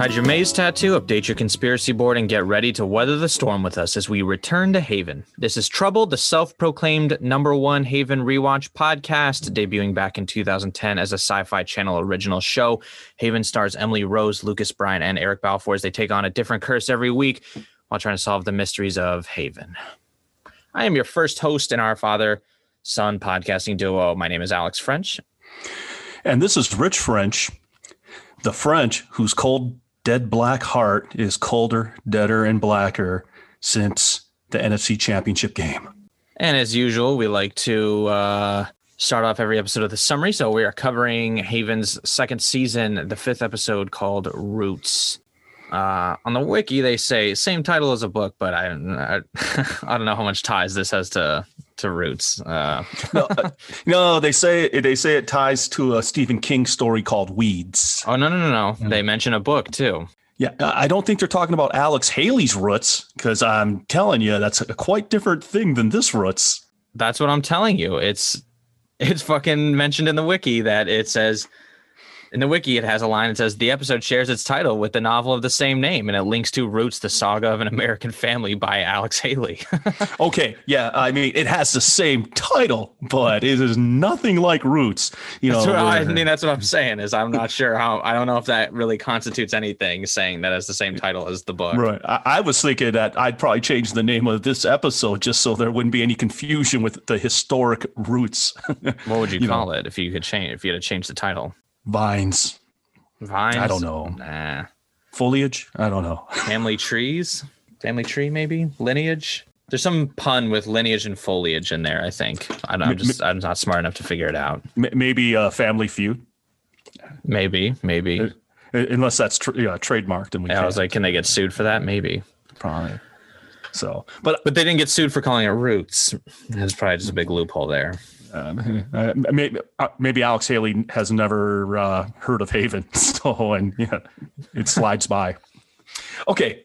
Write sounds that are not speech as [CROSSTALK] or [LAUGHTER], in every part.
Hide your maze tattoo, update your conspiracy board, and get ready to weather the storm with us as we return to Haven. This is Trouble, the self proclaimed number one Haven rewatch podcast, debuting back in 2010 as a sci fi channel original show. Haven stars Emily Rose, Lucas Bryant, and Eric Balfour as they take on a different curse every week while trying to solve the mysteries of Haven. I am your first host in our father son podcasting duo. My name is Alex French. And this is Rich French, the French whose cold dead black heart is colder, deader, and blacker since the NFC Championship game. And as usual, we like to uh, start off every episode with a summary. So we are covering Haven's second season, the fifth episode called Roots. Uh, on the wiki, they say same title as a book, but I, I, [LAUGHS] I don't know how much ties this has to to Roots. Uh. [LAUGHS] no, uh, no, they say they say it ties to a Stephen King story called Weeds. Oh no, no, no, no! Mm. They mention a book too. Yeah, I don't think they're talking about Alex Haley's roots because I'm telling you that's a quite different thing than this roots. That's what I'm telling you. It's it's fucking mentioned in the wiki that it says in the wiki, it has a line that says the episode shares its title with the novel of the same name, and it links to Roots: The Saga of an American Family by Alex Haley. [LAUGHS] okay, yeah, I mean it has the same title, but it is nothing like Roots. You know, I mean that's what I'm saying is I'm not sure how I don't know if that really constitutes anything saying that has the same title as the book. Right. I, I was thinking that I'd probably change the name of this episode just so there wouldn't be any confusion with the historic roots. what would you, [LAUGHS] you call know? it if you could change if you had to change the title? Vines. Vines. I don't know. Nah. Foliage. I don't know. [LAUGHS] Family trees. Family tree, maybe lineage. There's some pun with lineage and foliage in there. I think. I am just. I'm not smart enough to figure it out. Maybe a Family Feud. Maybe. Maybe. Uh, unless that's tra- yeah, trademarked, and we. Yeah, I was like, can they get sued for that? Maybe. Probably. So, but but they didn't get sued for calling it roots. There's probably just a big loophole there. Um, uh, [LAUGHS] maybe, uh, maybe Alex Haley has never uh, heard of Haven, [LAUGHS] so and yeah, it slides by. Okay,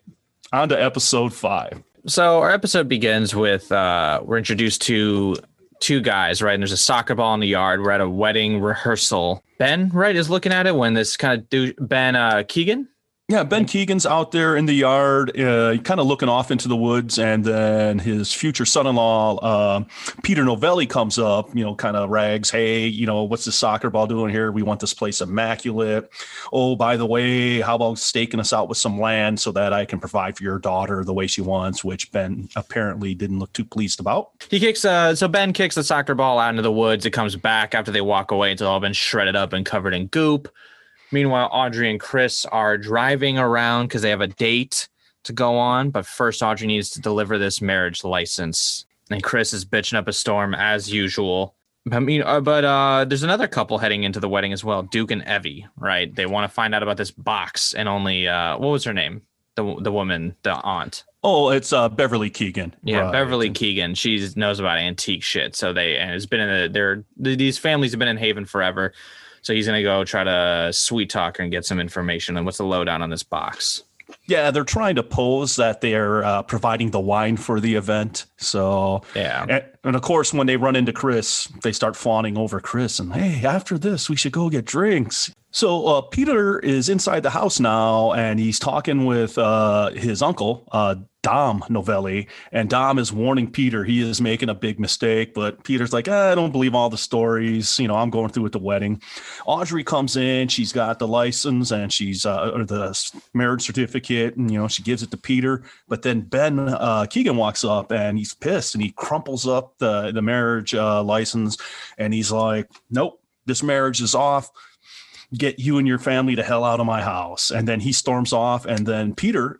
on to episode five. So our episode begins with uh, we're introduced to two guys, right? And there's a soccer ball in the yard. We're at a wedding rehearsal. Ben, right, is looking at it when this kind of do Ben uh, Keegan yeah, Ben Keegan's out there in the yard, uh, kind of looking off into the woods, and then his future son-in-law, uh, Peter Novelli, comes up. You know, kind of rags, "Hey, you know, what's the soccer ball doing here? We want this place immaculate. Oh, by the way, how about staking us out with some land so that I can provide for your daughter the way she wants?" Which Ben apparently didn't look too pleased about. He kicks, uh, so Ben kicks the soccer ball out into the woods. It comes back after they walk away. It's all been shredded up and covered in goop. Meanwhile, Audrey and Chris are driving around because they have a date to go on. But first, Audrey needs to deliver this marriage license. And Chris is bitching up a storm as usual. I mean, uh, but uh, there's another couple heading into the wedding as well, Duke and Evie. Right? They want to find out about this box, and only uh, what was her name? The the woman, the aunt. Oh, it's uh, Beverly Keegan. Yeah, right. Beverly Keegan. She knows about antique shit. So they and it's been in the, they're these families have been in Haven forever. So he's going to go try to sweet talk her and get some information. And what's the lowdown on this box? Yeah, they're trying to pose that they're uh, providing the wine for the event. So yeah, and, and, of course, when they run into Chris, they start fawning over Chris and hey, after this, we should go get drinks. So uh, Peter is inside the house now, and he's talking with uh, his uncle, uh, Dom Novelli, and Dom is warning Peter he is making a big mistake. But Peter's like, ah, I don't believe all the stories. You know, I'm going through with the wedding. Audrey comes in, she's got the license and she's uh, or the marriage certificate, and you know she gives it to Peter. But then Ben uh, Keegan walks up and he's pissed and he crumples up the the marriage uh, license, and he's like, Nope, this marriage is off get you and your family the hell out of my house. And then he storms off. And then Peter,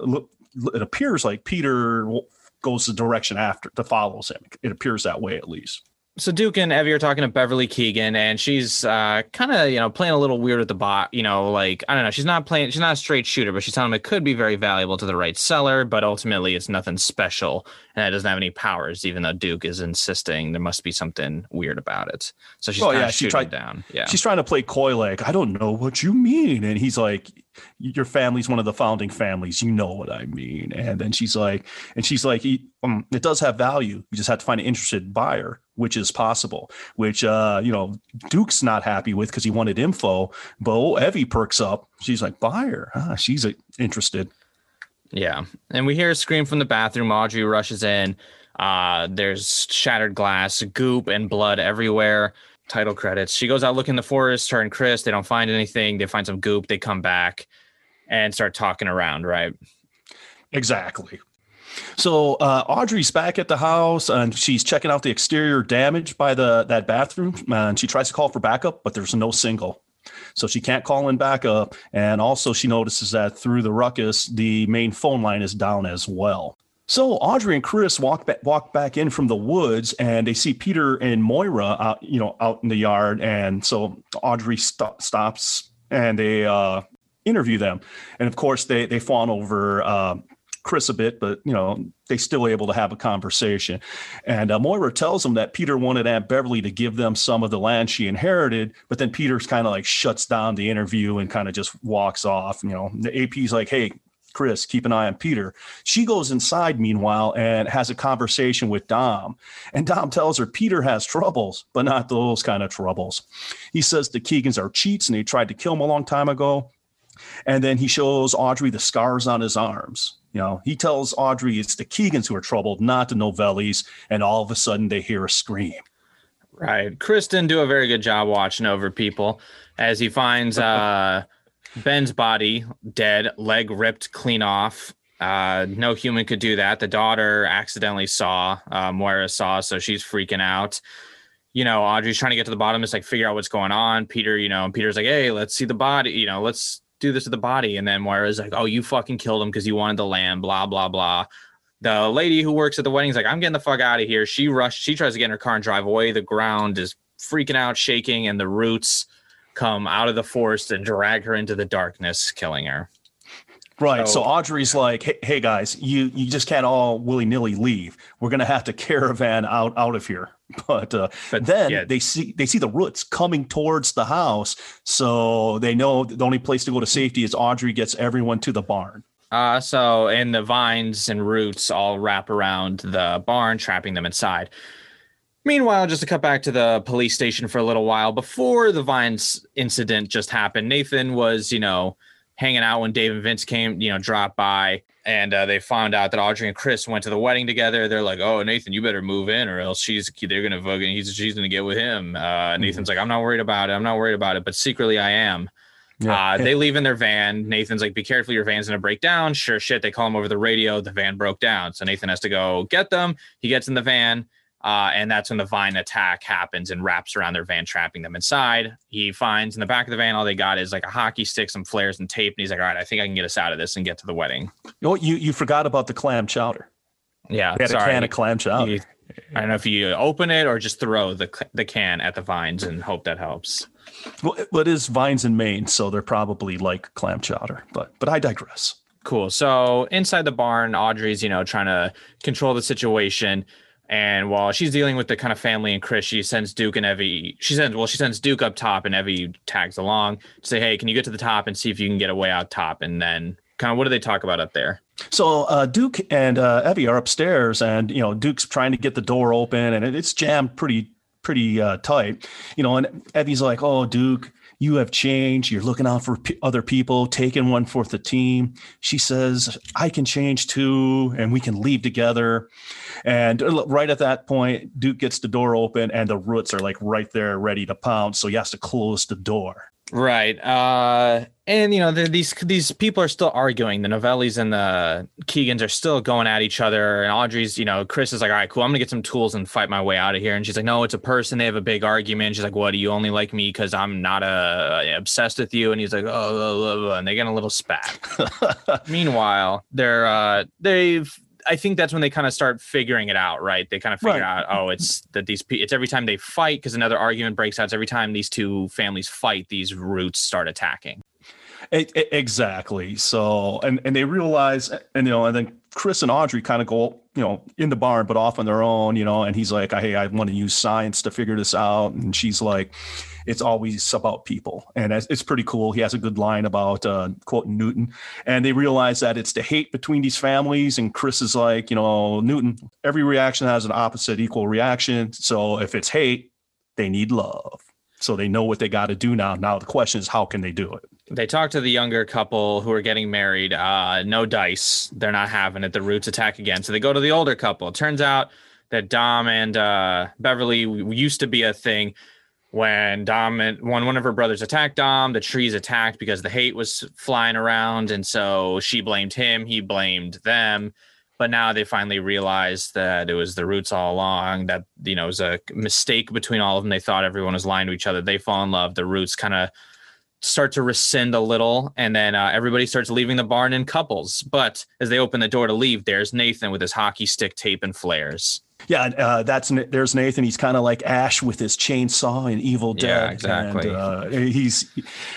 it appears like Peter goes the direction after that follows him. It appears that way at least so Duke and Evie are talking to Beverly Keegan, and she's uh, kind of you know playing a little weird with the bot. You know, like I don't know, she's not playing, she's not a straight shooter, but she's telling him it could be very valuable to the right seller, but ultimately it's nothing special, and it doesn't have any powers. Even though Duke is insisting there must be something weird about it, so she's oh, yeah, she tried down. Yeah, she's trying to play coy, like I don't know what you mean, and he's like, your family's one of the founding families. You know what I mean. And then she's like, and she's like, um, it does have value. You just have to find an interested buyer. Which is possible, which, uh, you know, Duke's not happy with because he wanted info. But oh, Evie perks up. She's like, buy her. Ah, she's uh, interested. Yeah. And we hear a scream from the bathroom. Audrey rushes in. Uh, there's shattered glass, goop, and blood everywhere. Title credits. She goes out looking in the forest, her and Chris. They don't find anything. They find some goop. They come back and start talking around, right? Exactly. So uh, Audrey's back at the house and she's checking out the exterior damage by the that bathroom. And she tries to call for backup, but there's no single. So she can't call in backup. And also she notices that through the ruckus, the main phone line is down as well. So Audrey and Chris walk back, walk back in from the woods, and they see Peter and Moira out, you know, out in the yard. And so Audrey st- stops and they uh, interview them. And of course, they they fawn over uh, Chris a bit, but you know they still able to have a conversation. And uh, Moira tells them that Peter wanted Aunt Beverly to give them some of the land she inherited, but then Peter's kind of like shuts down the interview and kind of just walks off. You know, the AP's like, "Hey, Chris, keep an eye on Peter. She goes inside, meanwhile, and has a conversation with Dom. And Dom tells her Peter has troubles, but not those kind of troubles. He says the Keegans are cheats and they tried to kill him a long time ago. And then he shows Audrey the scars on his arms. You know, he tells Audrey it's the Keegans who are troubled, not the Novellis. And all of a sudden they hear a scream. Right. Chris didn't do a very good job watching over people as he finds [LAUGHS] uh, Ben's body dead, leg ripped clean off. Uh, no human could do that. The daughter accidentally saw, uh, Moira saw, so she's freaking out. You know, Audrey's trying to get to the bottom, it's like figure out what's going on. Peter, you know, Peter's like, hey, let's see the body, you know, let's do this to the body. And then Moira's like, oh, you fucking killed him because you wanted the lamb, blah, blah, blah. The lady who works at the wedding's like, I'm getting the fuck out of here. She rushed, she tries to get in her car and drive away. The ground is freaking out, shaking, and the roots come out of the forest and drag her into the darkness, killing her. Right. So, so Audrey's like, hey, hey, guys, you you just can't all willy nilly leave. We're gonna have to caravan out out of here. [LAUGHS] But, uh, but then yeah. they see they see the roots coming towards the house, so they know the only place to go to safety is Audrey gets everyone to the barn. Uh, so and the vines and roots all wrap around the barn, trapping them inside. Meanwhile, just to cut back to the police station for a little while before the Vines incident just happened, Nathan was, you know, hanging out when Dave and Vince came, you know, dropped by and uh, they found out that Audrey and Chris went to the wedding together. They're like, "Oh, Nathan, you better move in, or else she's they're gonna vote and he's she's gonna get with him." Uh, mm-hmm. Nathan's like, "I'm not worried about it. I'm not worried about it," but secretly I am. Yeah. Uh, they leave in their van. Nathan's like, "Be careful, your van's gonna break down." Sure, shit. They call him over the radio. The van broke down, so Nathan has to go get them. He gets in the van. Uh, and that's when the vine attack happens and wraps around their van, trapping them inside. He finds in the back of the van all they got is like a hockey stick, some flares, and tape. And he's like, "All right, I think I can get us out of this and get to the wedding." Oh, you you forgot about the clam chowder. Yeah, they had sorry. a can of clam chowder. You, I don't know if you open it or just throw the the can at the vines and hope that helps. Well, it is vines in Maine, so they're probably like clam chowder. But but I digress. Cool. So inside the barn, Audrey's you know trying to control the situation. And while she's dealing with the kind of family and Chris, she sends Duke and Evie. She sends well, she sends Duke up top, and Evie tags along to say, "Hey, can you get to the top and see if you can get a way out top?" And then, kind of, what do they talk about up there? So uh, Duke and uh, Evie are upstairs, and you know Duke's trying to get the door open, and it's jammed pretty pretty uh, tight. You know, and Evie's like, "Oh, Duke, you have changed. You're looking out for p- other people, taking one for the team. She says, I can change too, and we can leave together. And uh, right at that point, Duke gets the door open, and the roots are like right there, ready to pounce. So he has to close the door. Right. Uh, and you know, the, these these people are still arguing. The Novellis and the Keegans are still going at each other. And Audrey's, you know, Chris is like, all right, cool. I'm gonna get some tools and fight my way out of here. And she's like, no, it's a person. They have a big argument. She's like, what? Do you only like me because I'm not uh, obsessed with you? And he's like, oh, blah, blah, blah. and they get a little spat. [LAUGHS] Meanwhile, they're uh, they've I think that's when they kind of start figuring it out, right? They kind of figure right. out, oh, it's that these it's every time they fight because another argument breaks out. It's every time these two families fight, these roots start attacking. It, it, exactly. So, and and they realize, and you know, and then Chris and Audrey kind of go, you know, in the barn, but off on their own, you know, and he's like, hey, I want to use science to figure this out. And she's like, it's always about people. And it's pretty cool. He has a good line about uh, quoting Newton. And they realize that it's the hate between these families. And Chris is like, you know, Newton, every reaction has an opposite equal reaction. So if it's hate, they need love. So they know what they got to do now. Now the question is, how can they do it? They talk to the younger couple who are getting married. Uh, no dice. They're not having it. The roots attack again. So they go to the older couple. It turns out that Dom and uh, Beverly used to be a thing when Dom and when one of her brothers attacked Dom, the trees attacked because the hate was flying around. And so she blamed him. He blamed them but now they finally realized that it was the roots all along that you know it was a mistake between all of them they thought everyone was lying to each other they fall in love the roots kind of start to rescind a little and then uh, everybody starts leaving the barn in couples but as they open the door to leave there's nathan with his hockey stick tape and flares yeah, uh, that's there's Nathan. He's kind of like Ash with his chainsaw in Evil Dead. Yeah, exactly. And, uh, he's,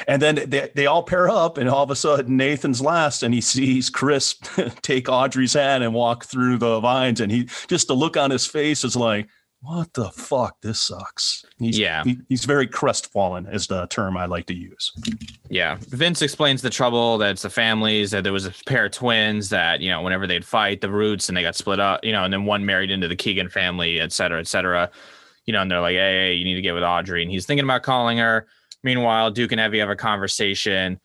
and then they, they all pair up, and all of a sudden Nathan's last, and he sees Chris [LAUGHS] take Audrey's hand and walk through the vines, and he just the look on his face is like, what the fuck? This sucks. He's, yeah. He, he's very crestfallen, is the term I like to use. Yeah. Vince explains the trouble that it's the families, that there was a pair of twins that, you know, whenever they'd fight the roots and they got split up, you know, and then one married into the Keegan family, et cetera, et cetera. You know, and they're like, hey, hey you need to get with Audrey. And he's thinking about calling her. Meanwhile, Duke and Evie have a conversation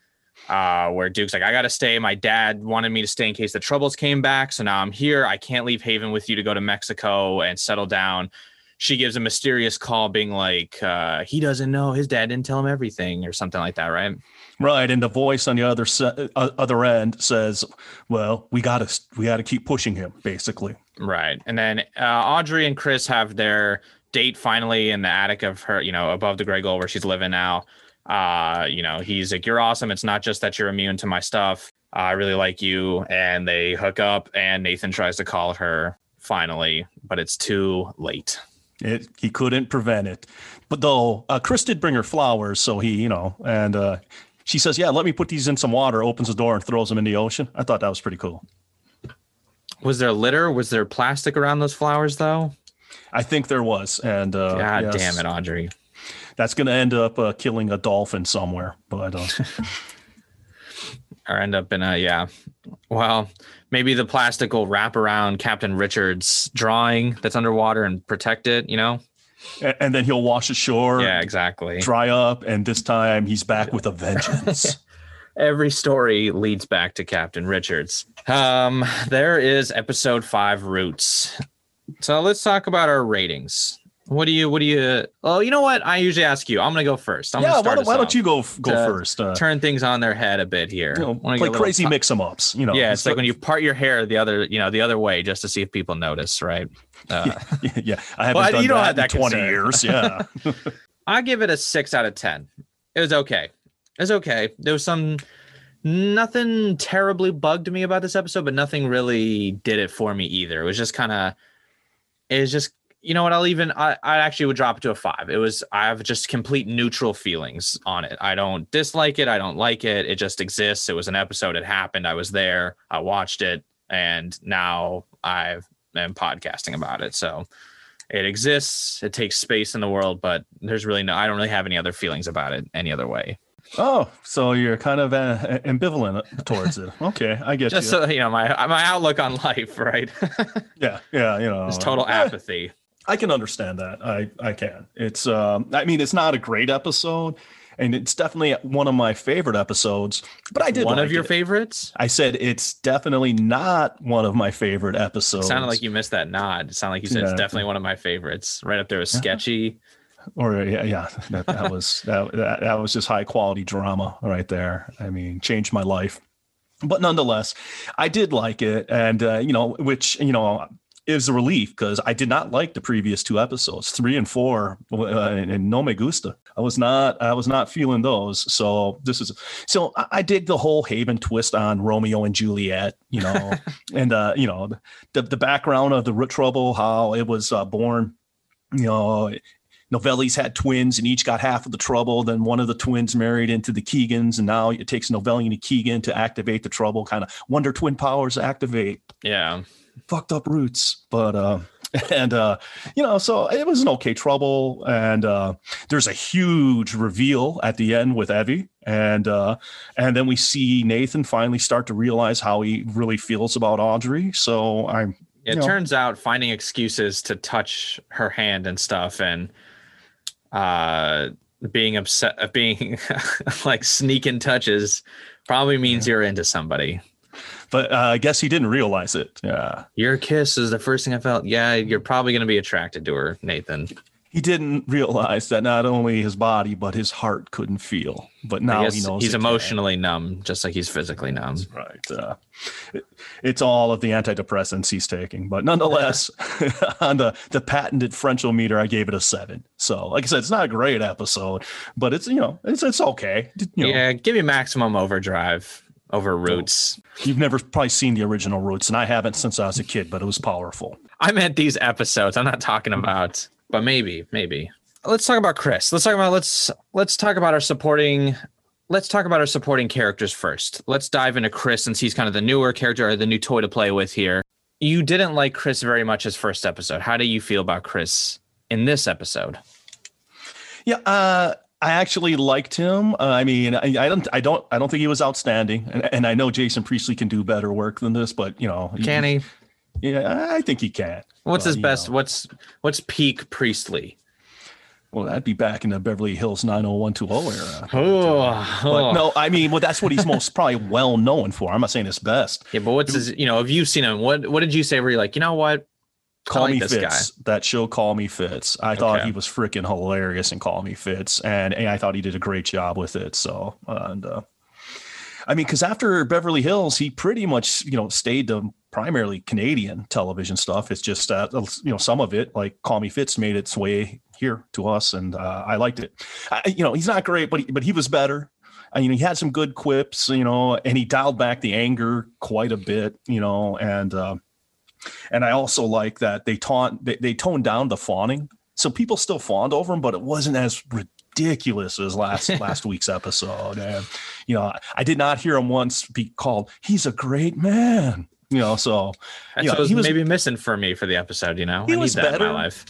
uh, where Duke's like, I got to stay. My dad wanted me to stay in case the troubles came back. So now I'm here. I can't leave Haven with you to go to Mexico and settle down. She gives a mysterious call, being like, uh, he doesn't know. His dad didn't tell him everything or something like that, right? Right. And the voice on the other se- uh, other end says, well, we got to we got to keep pushing him, basically. Right. And then uh, Audrey and Chris have their date finally in the attic of her, you know, above the Grey Gull where she's living now uh, you know, he's like, You're awesome. It's not just that you're immune to my stuff. Uh, I really like you. And they hook up, and Nathan tries to call her finally, but it's too late. It, he couldn't prevent it. But though uh, Chris did bring her flowers, so he, you know, and uh, she says, Yeah, let me put these in some water, opens the door and throws them in the ocean. I thought that was pretty cool. Was there litter? Was there plastic around those flowers, though? I think there was. And uh, God yes. damn it, Audrey that's going to end up uh, killing a dolphin somewhere. But uh, [LAUGHS] or end up in a yeah. Well, maybe the plastic will wrap around Captain Richards' drawing that's underwater and protect it. You know. And, and then he'll wash ashore. Yeah, exactly. Dry up, and this time he's back with a vengeance. [LAUGHS] Every story leads back to Captain Richards. Um, there is episode five roots. So let's talk about our ratings. What do you? What do you? Oh, you know what? I usually ask you. I'm gonna go first. I'm yeah. why, don't, why don't you go go first? Uh, turn things on their head a bit here. You know, play crazy mix em ups. You know. Yeah, it's like when you part your hair the other, you know, the other way, just to see if people notice, right? Uh, [LAUGHS] yeah, yeah, I haven't well, done you don't that have that in twenty years. [LAUGHS] Yeah. I give it a six out of ten. It was okay. It was okay. There was some nothing terribly bugged me about this episode, but nothing really did it for me either. It was just kind of. It was just you know what? I'll even I, I actually would drop it to a five. It was I have just complete neutral feelings on it. I don't dislike it. I don't like it. It just exists. It was an episode. It happened. I was there. I watched it, and now I am podcasting about it. So it exists. It takes space in the world, but there's really no. I don't really have any other feelings about it any other way. Oh, so you're kind of uh, ambivalent towards it. [LAUGHS] Okay, I get just you. so you know my my outlook on life, right? [LAUGHS] yeah, yeah, you know, it's total apathy. I can understand that. I I can. It's um I mean it's not a great episode and it's definitely one of my favorite episodes. But I did one like of your it. favorites. I said it's definitely not one of my favorite episodes. It sounded like you missed that nod. It sounded like you said yeah. it's definitely one of my favorites. Right up there with sketchy. Or yeah, yeah, that, that was that, that that was just high quality drama right there. I mean, changed my life. But nonetheless, I did like it, and uh, you know, which you know, is a relief because I did not like the previous two episodes, three and four, uh, and No Me Gusta. I was not, I was not feeling those. So this is, so I, I dig the whole Haven twist on Romeo and Juliet, you know, [LAUGHS] and uh, you know, the the background of the root trouble, how it was uh, born, you know, Novelli's had twins and each got half of the trouble. Then one of the twins married into the Keegans, and now it takes Novelli and Keegan to activate the trouble. Kind of Wonder Twin powers activate. Yeah. Fucked up roots, but uh, [LAUGHS] and uh, you know, so it was an okay trouble. And uh, there's a huge reveal at the end with Evie, and uh, and then we see Nathan finally start to realize how he really feels about Audrey. So I'm. It know, turns out finding excuses to touch her hand and stuff and uh being upset being [LAUGHS] like sneaking touches probably means you're into somebody. But uh, I guess he didn't realize it. Yeah. Your kiss is the first thing I felt. Yeah, you're probably going to be attracted to her, Nathan. He didn't realize that not only his body but his heart couldn't feel. But now he knows he's it can. emotionally numb, just like he's physically numb. Right. Uh, it- it's all of the antidepressants he's taking, but nonetheless, [LAUGHS] on the the patented Frenchometer, I gave it a seven. So, like I said, it's not a great episode, but it's you know it's it's okay. You know, Yeah, give me maximum overdrive over roots. You've never probably seen the original Roots, and I haven't since I was a kid, but it was powerful. I meant these episodes. I'm not talking about, but maybe, maybe. Let's talk about Chris. Let's talk about let's let's talk about our supporting. Let's talk about our supporting characters first. Let's dive into Chris since he's kind of the newer character or the new toy to play with here. You didn't like Chris very much his first episode. How do you feel about Chris in this episode? Yeah, uh, I actually liked him. Uh, I mean, I, I don't, I don't, I don't think he was outstanding, and, and I know Jason Priestley can do better work than this, but you know, Can he? Yeah, I think he can. What's Well, his best? know. What's what's peak Priestley? Well, that'd be back in the Beverly Hills 90120 era. Oh, But no, I mean, well, that's what he's most [LAUGHS] probably well known for. I'm not saying his best. Yeah, but what's his? You know, have you seen him? What What did you say? Where you're like, you know what? Call like Me Fitz. That show, Call Me Fitz. I thought he was freaking hilarious in Call Me Fitz, and, and I thought he did a great job with it. So, and uh, I mean, because after Beverly Hills, he pretty much you know stayed to primarily Canadian television stuff. It's just uh, you know some of it, like Call Me Fitz, made its way here to us, and uh, I liked it. I, you know, he's not great, but he, but he was better. I mean, he had some good quips, you know, and he dialed back the anger quite a bit, you know, and. Uh, and I also like that they taunt they, they toned down the fawning. So people still fawned over him, but it wasn't as ridiculous as last [LAUGHS] last week's episode. And you know, I, did not hear him once be called, he's a great man. You know, so you know, was he was maybe missing for me for the episode. You know, He I need was that in my life.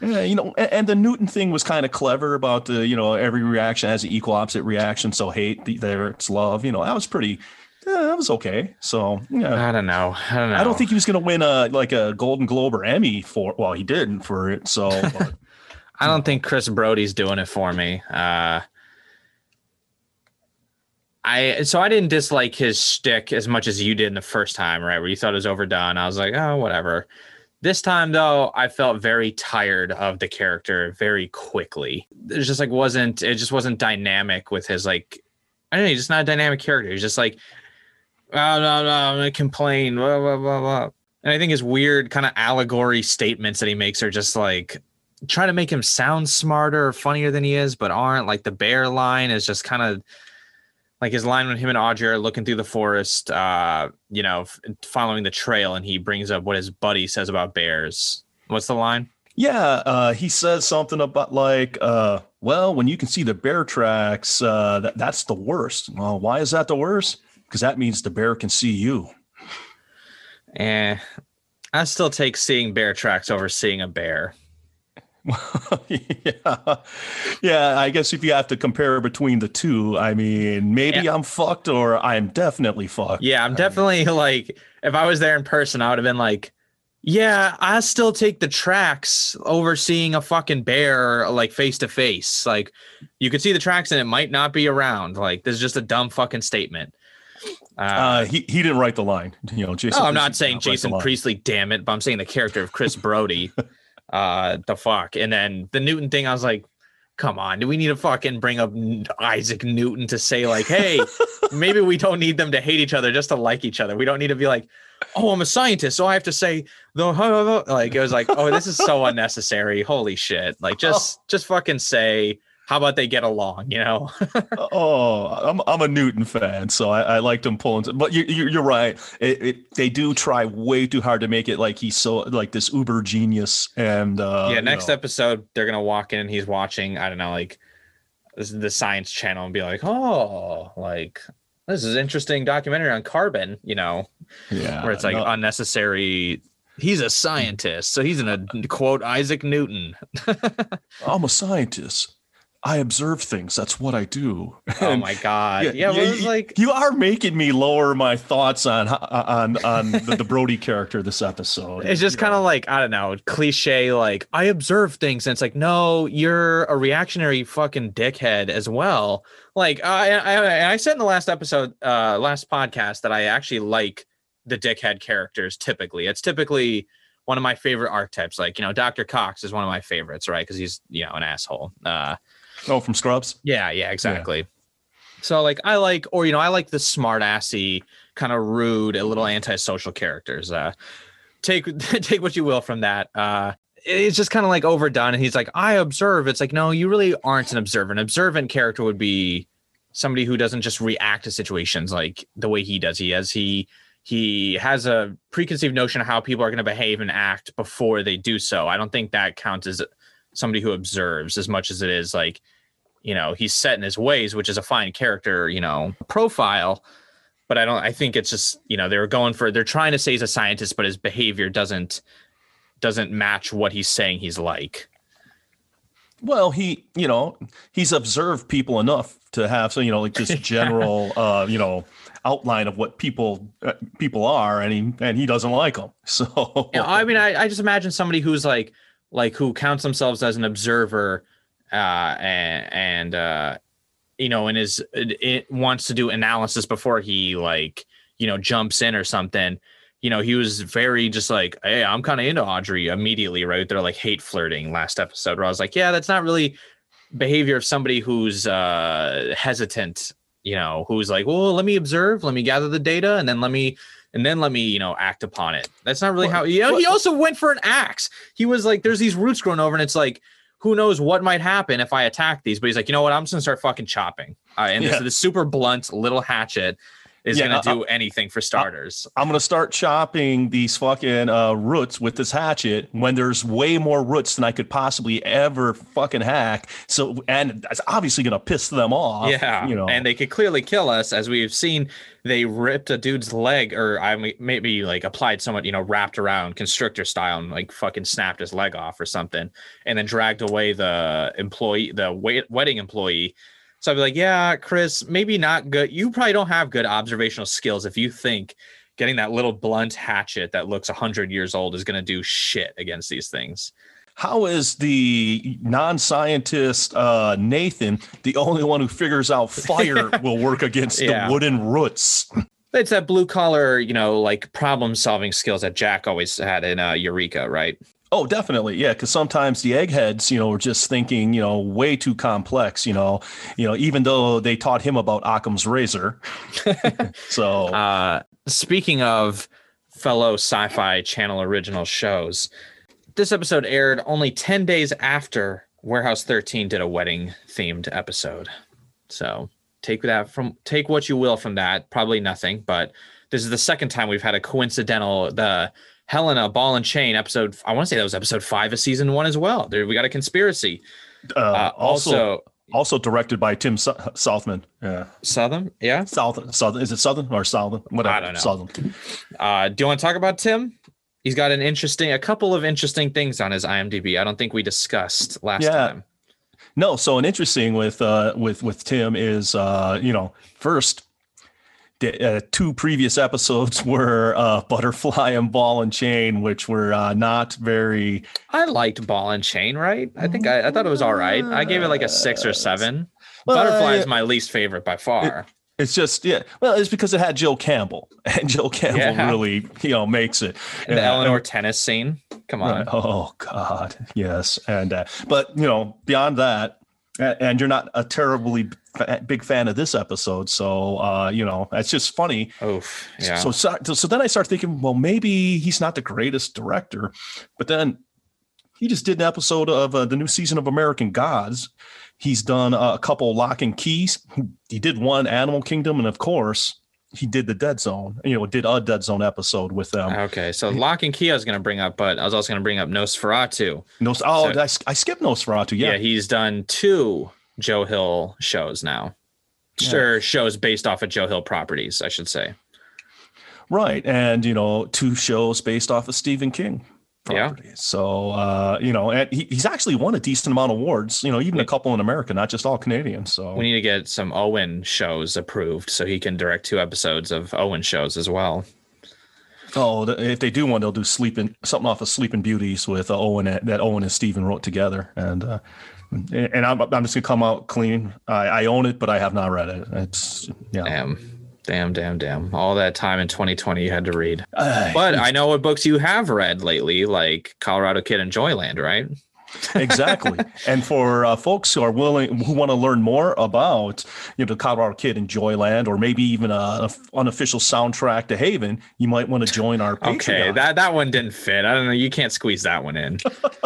yeah, you know, and, and the Newton thing was kind of clever about the, you know, every reaction has an equal opposite reaction. So hate there it's love. You know, that was pretty yeah, that was okay. So yeah. I don't know. I don't know. I don't think he was going to win a like a Golden Globe or Emmy for. Well, he didn't for it. So [LAUGHS] but, I don't think Chris Brody's doing it for me. Uh, I so I didn't dislike his shtick as much as you did in the first time, right? Where you thought it was overdone. I was like, oh, whatever. This time though, I felt very tired of the character very quickly. It just like wasn't it just wasn't dynamic with his like I don't know, he's just not a dynamic character. He's just like, oh no, no, I'm gonna complain, blah, blah, blah, blah. And I think his weird kind of allegory statements that he makes are just like try to make him sound smarter or funnier than he is, but aren't. Like the bear line is just kind of like his line when him and Audrey are looking through the forest, uh, you know, f- following the trail, and he brings up what his buddy says about bears. What's the line? yeah, uh, he says something about like, uh, well, when you can see the bear tracks, uh, that, that's the worst. Well, why is that the worst? Because that means the bear can see you. Eh, I still take seeing bear tracks over seeing a bear. [LAUGHS] yeah, yeah. I guess if you have to compare between the two, I mean, maybe I'm fucked or I'm definitely fucked. Yeah, I'm definitely [LAUGHS] like, if I was there in person, I would have been like, yeah, I still take the tracks over seeing a fucking bear like face to face. Like, you could see the tracks and it might not be around. Like, this is just a dumb fucking statement. Uh, Uh, he he didn't write the line. [LAUGHS] You know, Jason. oh, I'm not saying Jason. Priestley, damn it, but I'm saying the character of Chris [LAUGHS] Brody. uh, the fuck. And then the Newton thing, I was like, come on, do we need to fucking bring up Isaac Newton to say, like, hey, [LAUGHS] maybe we don't need them to hate each other just to like each other. We don't need to be like, oh, I'm a scientist, so I have to say the like it was like, oh, this is so unnecessary. Holy shit! Like, just just fucking say how about they get along? You know. [LAUGHS] oh, I'm I'm a Newton fan, so I, I liked him pulling. But you, you, you're right. It, it, they do try way too hard to make it like he's so like this uber genius. And uh, yeah, next know. episode they're gonna walk in and he's watching. I don't know, like this is the Science Channel, and be like, oh, like this is interesting documentary on carbon. You know, yeah, where it's like no. unnecessary. He's a scientist, so he's gonna quote Isaac Newton. [LAUGHS] I'm a scientist. I observe things. That's what I do. oh my god! yeah, Yeah, yeah, well, it was you- like you are making me lower my thoughts on on on the, the Brody character this episode. It's just kind of like I don't know, cliche. Like I observe things, and it's like, no, you're a reactionary fucking dickhead as well. Like I, I, I said in the last episode, uh, last podcast that I actually like the dickhead characters. Typically, it's typically one of my favorite archetypes. Like you know, Doctor Cox is one of my favorites, right? Because he's you know an asshole. Uh, oh from Scrubs. yeah, yeah, exactly. So like I like or you know, I like the smart assy, kind of rude, a little antisocial characters. Uh take [LAUGHS] take what you will from that. Uh it's just kind of like overdone and he's like, I observe. It's like, no, you really aren't an observant. An observant character would be somebody who doesn't just react to situations like the way he does. He has he he has a preconceived notion of how people are going to behave and act before they do so. I don't think that counts as somebody who observes as much as it is like you know he's set in his ways which is a fine character you know profile but i don't i think it's just you know they're going for they're trying to say he's a scientist but his behavior doesn't doesn't match what he's saying he's like Well, he, you know, he's observed people enough to have so you know like just [LAUGHS] general, uh, you know, outline of what people uh, people are, and he and he doesn't like them. [LAUGHS] So you know, i mean I, I just imagine somebody who's like like who counts themselves as an observer uh and and uh you know and is it, wants to do analysis before he like you know jumps in or something. You know he was very just like hey i'm kind of into audrey immediately right? They're like hate flirting last episode where i was like yeah that's not really behavior of somebody who's uh hesitant you know who's like well let me observe let me gather the data and then let me and then let me you know act upon it. That's not really how you know he also went for an axe. He was like there's these roots growing over and it's like who knows what might happen if i attack these? But he's like you know what? I'm just gonna start fucking chopping. Uh, and Yeah. this, this super blunt little hatchet is Yeah, gonna uh, do anything for starters I'm gonna start chopping these fucking uh, roots with this hatchet when there's way more roots than I could possibly ever fucking hack. So and that's obviously gonna piss them off. yeah you know. and they could clearly kill us as we've seen they ripped a dude's leg or i mean, maybe like applied somewhat you know wrapped around constrictor style and like fucking snapped his leg off or something and then dragged away the employee the wedding employee so i'd be like yeah chris maybe not good you probably don't have good observational skills if you think getting that little blunt hatchet that looks 100 years old is going to do shit against these things How is the non-scientist uh, Nathan the only one who figures out fire [LAUGHS] will work against Yeah. the wooden roots? it's that blue collar you know like problem solving skills that jack always had in uh, eureka right Oh, definitely, yeah. Because sometimes the eggheads, you know, are just thinking, you know, way too complex. You know, you know, even though they taught him about Occam's razor. [LAUGHS] so [LAUGHS] Uh, speaking of fellow sci-fi channel original shows, this episode aired only 10 days after Warehouse 13 did a wedding themed episode. So take that from take what you will from that. Probably nothing, but this is the second time we've had a coincidental the Helena Ball and Chain episode. I want to say that was episode five of season one as well. There we got a conspiracy. uh, Uh, also, also, also directed by Tim Sou- Southman. Yeah, Southern, yeah. Southern, Southern. Is it Southern or Southern? Whatever. I don't know. Southern. Uh, do you want to talk about Tim? He's got an interesting, a couple of interesting things on his IMDb. I don't think we discussed last Yeah. time. No, so an interesting with uh with with Tim is uh you know first uh, two previous episodes [LAUGHS] were uh butterfly and ball and chain which were uh not very I liked Ball and Chain, right? I think I, I thought it was all right. I gave it like a six or seven. Well, Butterfly is my least favorite by far. it's just yeah well it's because it had Joe Campbell [LAUGHS] and Joe Campbell Yeah. really you know makes it And the Eleanor tennis scene. Come on. Right. Oh God, yes, and uh, but you know beyond that, and you're not a terribly big fan of this episode, so uh, you know it's just funny. Oof. Yeah. So, so so then I start thinking, well, maybe he's not the greatest director, but then he just did an episode of uh, the new season of American Gods. He's done uh, a couple Locke and Keys. He did one Animal Kingdom, and of course, he did the Dead Zone. You know, did a Dead Zone episode with them. Okay, so Locke and Key I was going to bring up, but I was also going to bring up NOS4A2. No, oh, so, I, I, skipped NOS4A2. Yeah. yeah, he's done two Joe Hill shows now. Sure, shows based off of Joe Hill properties, I should say. Right, and you know, two shows based off of Stephen King properties. Yeah. So uh, you know, and he, he's actually won a decent amount of awards. You know, even a couple in America, not just all Canadian. So we need to get some Owen shows approved so he can direct two episodes of Owen shows as well. Oh, if they do one, they'll do sleeping something off of Sleeping Beauties with uh, Owen that Owen and Stephen wrote together, and uh, and I'm, I'm just gonna come out clean. I, I own it, but I have not read it. It's yeah. Damn. Damn, damn, damn. All that time in 2020 you had to read. Uh, but I know what books you have read lately, like Colorado Kid and Joyland, right? exactly. [LAUGHS] and for uh, folks who are willing, who want to learn more about, you know, the Colorado Kid and Joyland, or maybe even a, a unofficial soundtrack to Haven, you might want to join our Patreon. Okay, that that one didn't fit. I don't know. You can't squeeze that one in.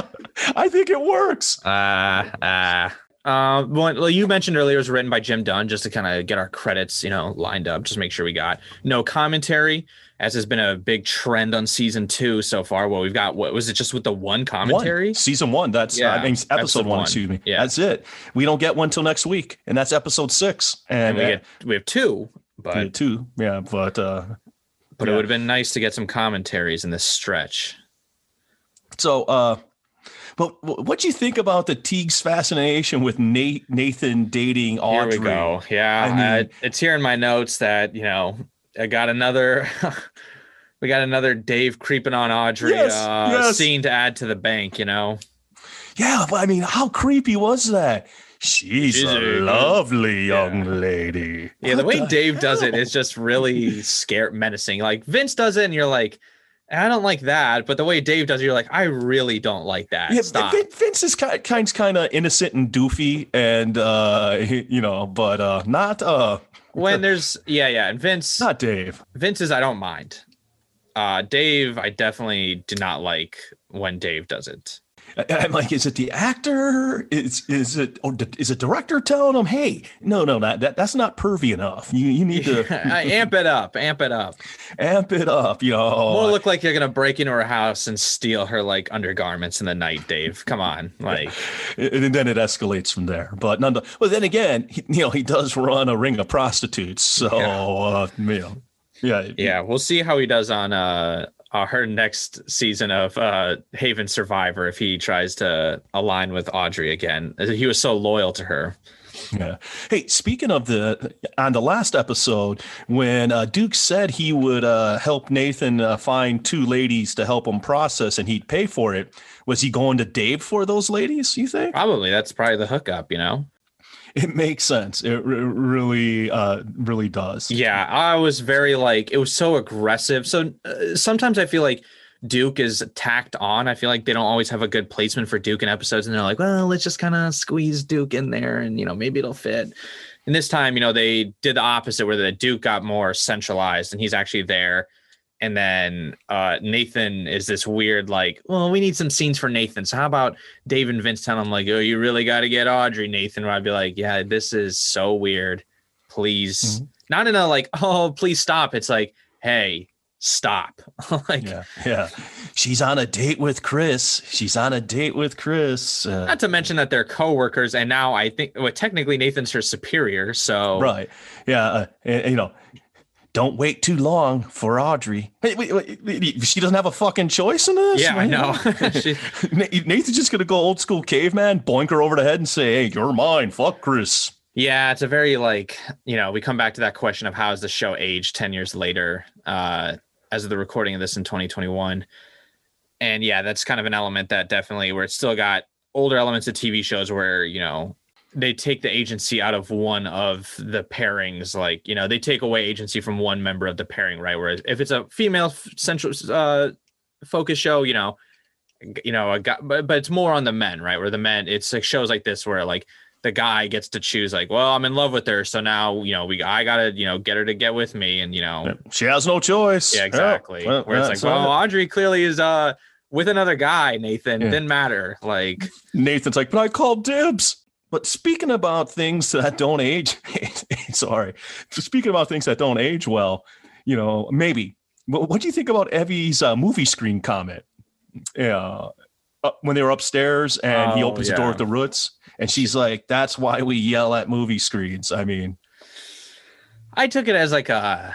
[LAUGHS] I think it works. Uh, uh, uh, well, you mentioned earlier it was written by Jim Dunn, just to kind of get our credits, you know, lined up, just make sure we got no commentary, as has been a big trend on season two so far. Well, we've got what was it just with the one commentary? One. Season one. That's yeah, I mean, episode, episode one, one, Excuse me. Yeah, that's it. We don't get one till next week, and that's episode six. And, and we get we have two, but two, yeah, but uh, but yeah. it would have been nice to get some commentaries in this stretch. So, uh, but what do you think about the Teague's fascination with Nate, Nathan dating Audrey? Here we go. Yeah, I mean, uh, it's here in my notes that you know I got another. [LAUGHS] we got another Dave creeping on Audrey yes, uh, yes. scene to add to the bank. You know. Yeah, but I mean, how creepy was that? She's, She's a, a, lovely young yeah. lady. Yeah, what the way the Dave hell? does it is just really scare menacing. Like Vince does it, and you're like, I don't like that, but the way Dave does it, you're like, I really don't like that. Yeah, Stop. Vince is kind kind kind of innocent and doofy, and uh, you know, but uh, not uh. when there's yeah yeah, and Vince not Dave. Vince is I don't mind. Uh, Dave, I definitely do not like when Dave does it. I'm like, is it the actor? Is is it or is it director telling him, hey, no, no, that, that that's not pervy enough. You you need to [LAUGHS] amp it up, amp it up, amp it up. Know, more look like you're gonna break into her house and steal her like undergarments in the night, Dave. Come on, [LAUGHS] like, and then it escalates from there. But none. Well, then again, he, you know, he does run a ring of prostitutes, so yeah. uh, you know. Yeah, yeah, we'll see how he does on uh uh, her next season of uh, Haven Survivor if he tries to align with Audrey again. He was so loyal to her. Yeah. Hey, speaking of the on the last episode, when uh, Duke said he would uh, help Nathan uh, find two ladies to help him process and he'd pay for it, was he going to Dave for those ladies? You think? Probably. That's probably the hookup. You know [LAUGHS] it makes sense. It r- really, uh, really does. Yeah, I was very like it was so aggressive. So uh, sometimes I feel like Duke is tacked on. I feel like they don't always have a good placement for Duke in episodes, and they're like, well, let's just kind of squeeze Duke in there, and you know maybe it'll fit. And this time, you know, they did the opposite, where the Duke got more centralized, and he's actually there and then uh, Nathan is this weird like, well, we need some scenes for Nathan. So how about Dave and Vince telling him like, oh, you really got to get Audrey, Nathan? Or I'd be like, yeah, this is so weird. Please, mm-hmm. not in a like, [LAUGHS] oh, please stop. It's like, hey, stop. [LAUGHS] like, yeah, yeah, she's on a date with Chris. She's on a date with Chris. Uh, not to mention that they're coworkers, and now I think, well, technically Nathan's her superior. So right, yeah, uh, you know don't wait too long for Audrey. Hey, wait, wait, she doesn't have a fucking choice in this. Yeah, I know. [LAUGHS] [LAUGHS] Nathan's just gonna go old school caveman, boink her over the head, and say, "Hey, you're mine. Fuck Chris." Yeah, it's a very like you know we come back to that question of how has the show aged ten years later, uh, as of the recording of this in 2021, and yeah, that's kind of an element that definitely where it's still got older elements of TV shows where you know they take the agency out of one of the pairings like you know they take away agency from one member of the pairing right whereas if it's a female central uh focus show you know you know a guy, but, but it's more on the men right where the men it's like shows like this where like the guy gets to choose like well i'm in love with her so now you know we i gotta you know get her to get with me and you know she has no choice yeah exactly yeah. where it's like well audrey clearly is uh with another guy, Nathan. Yeah. Didn't matter. Like Nathan's like, but I called dibs. But speaking about things that don't age, [LAUGHS] sorry, speaking about things that don't age well, you know, maybe. What, what do you think about Evie's uh, movie screen comment? Yeah, uh, when they were upstairs and he Oh, opens the door yeah. with the roots, and she's like, "That's why we yell at movie screens." I mean, I took it as like a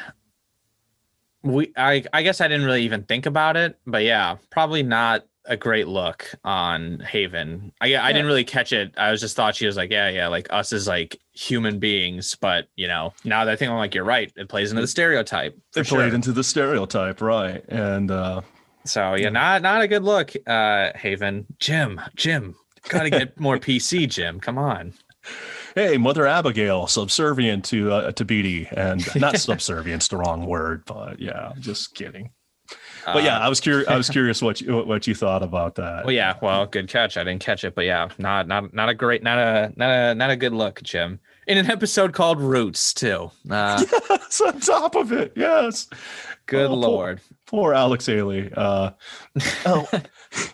we I I guess I didn't really even think about it, but yeah, probably not a great look on Haven. I I didn't really catch it. I was just thought she was like, yeah, yeah, like us as like human beings, but you know, now that I think I'm like, you're right. It plays into the stereotype. It for played into the stereotype, right? And uh, So yeah, not not a good look, uh Haven. Jim, Jim, gotta get [LAUGHS] more PC, Jim. Come on. hey, Mother Abigail, subservient to uh, to Beatty, and not [LAUGHS] subservient's the wrong word, but yeah, just kidding. But yeah, Uh, I was curious. I was [LAUGHS] curious what you what you thought about that. Well, yeah. Well, good catch. I didn't catch it, but yeah, not not not a great, not a not a not a good look, Jim. In an episode called Roots, too. Uh, [LAUGHS] Yes, on top of it, yes. good Oh, poor- lord. Poor Alex Haley. Uh, [LAUGHS] oh,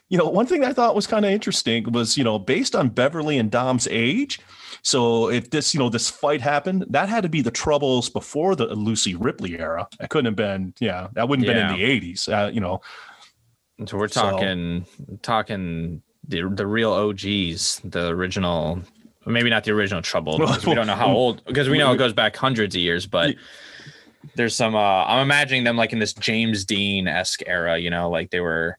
you know, one thing I thought was kind of interesting was, you know, based on Beverly and Dom's age. So if this, you know, this fight happened, that had to be the troubles before the Lucy Ripley era. It couldn't have been, yeah, that wouldn't have been in the eighties. Uh, you know, So we're So- talking talking the the real OGs, the original. Maybe not the original Trouble [LAUGHS] because we don't know how old. Because we know it goes back hundreds of years, but there's some. uh I'm imagining them like in this James Dean esque era. You know, like they were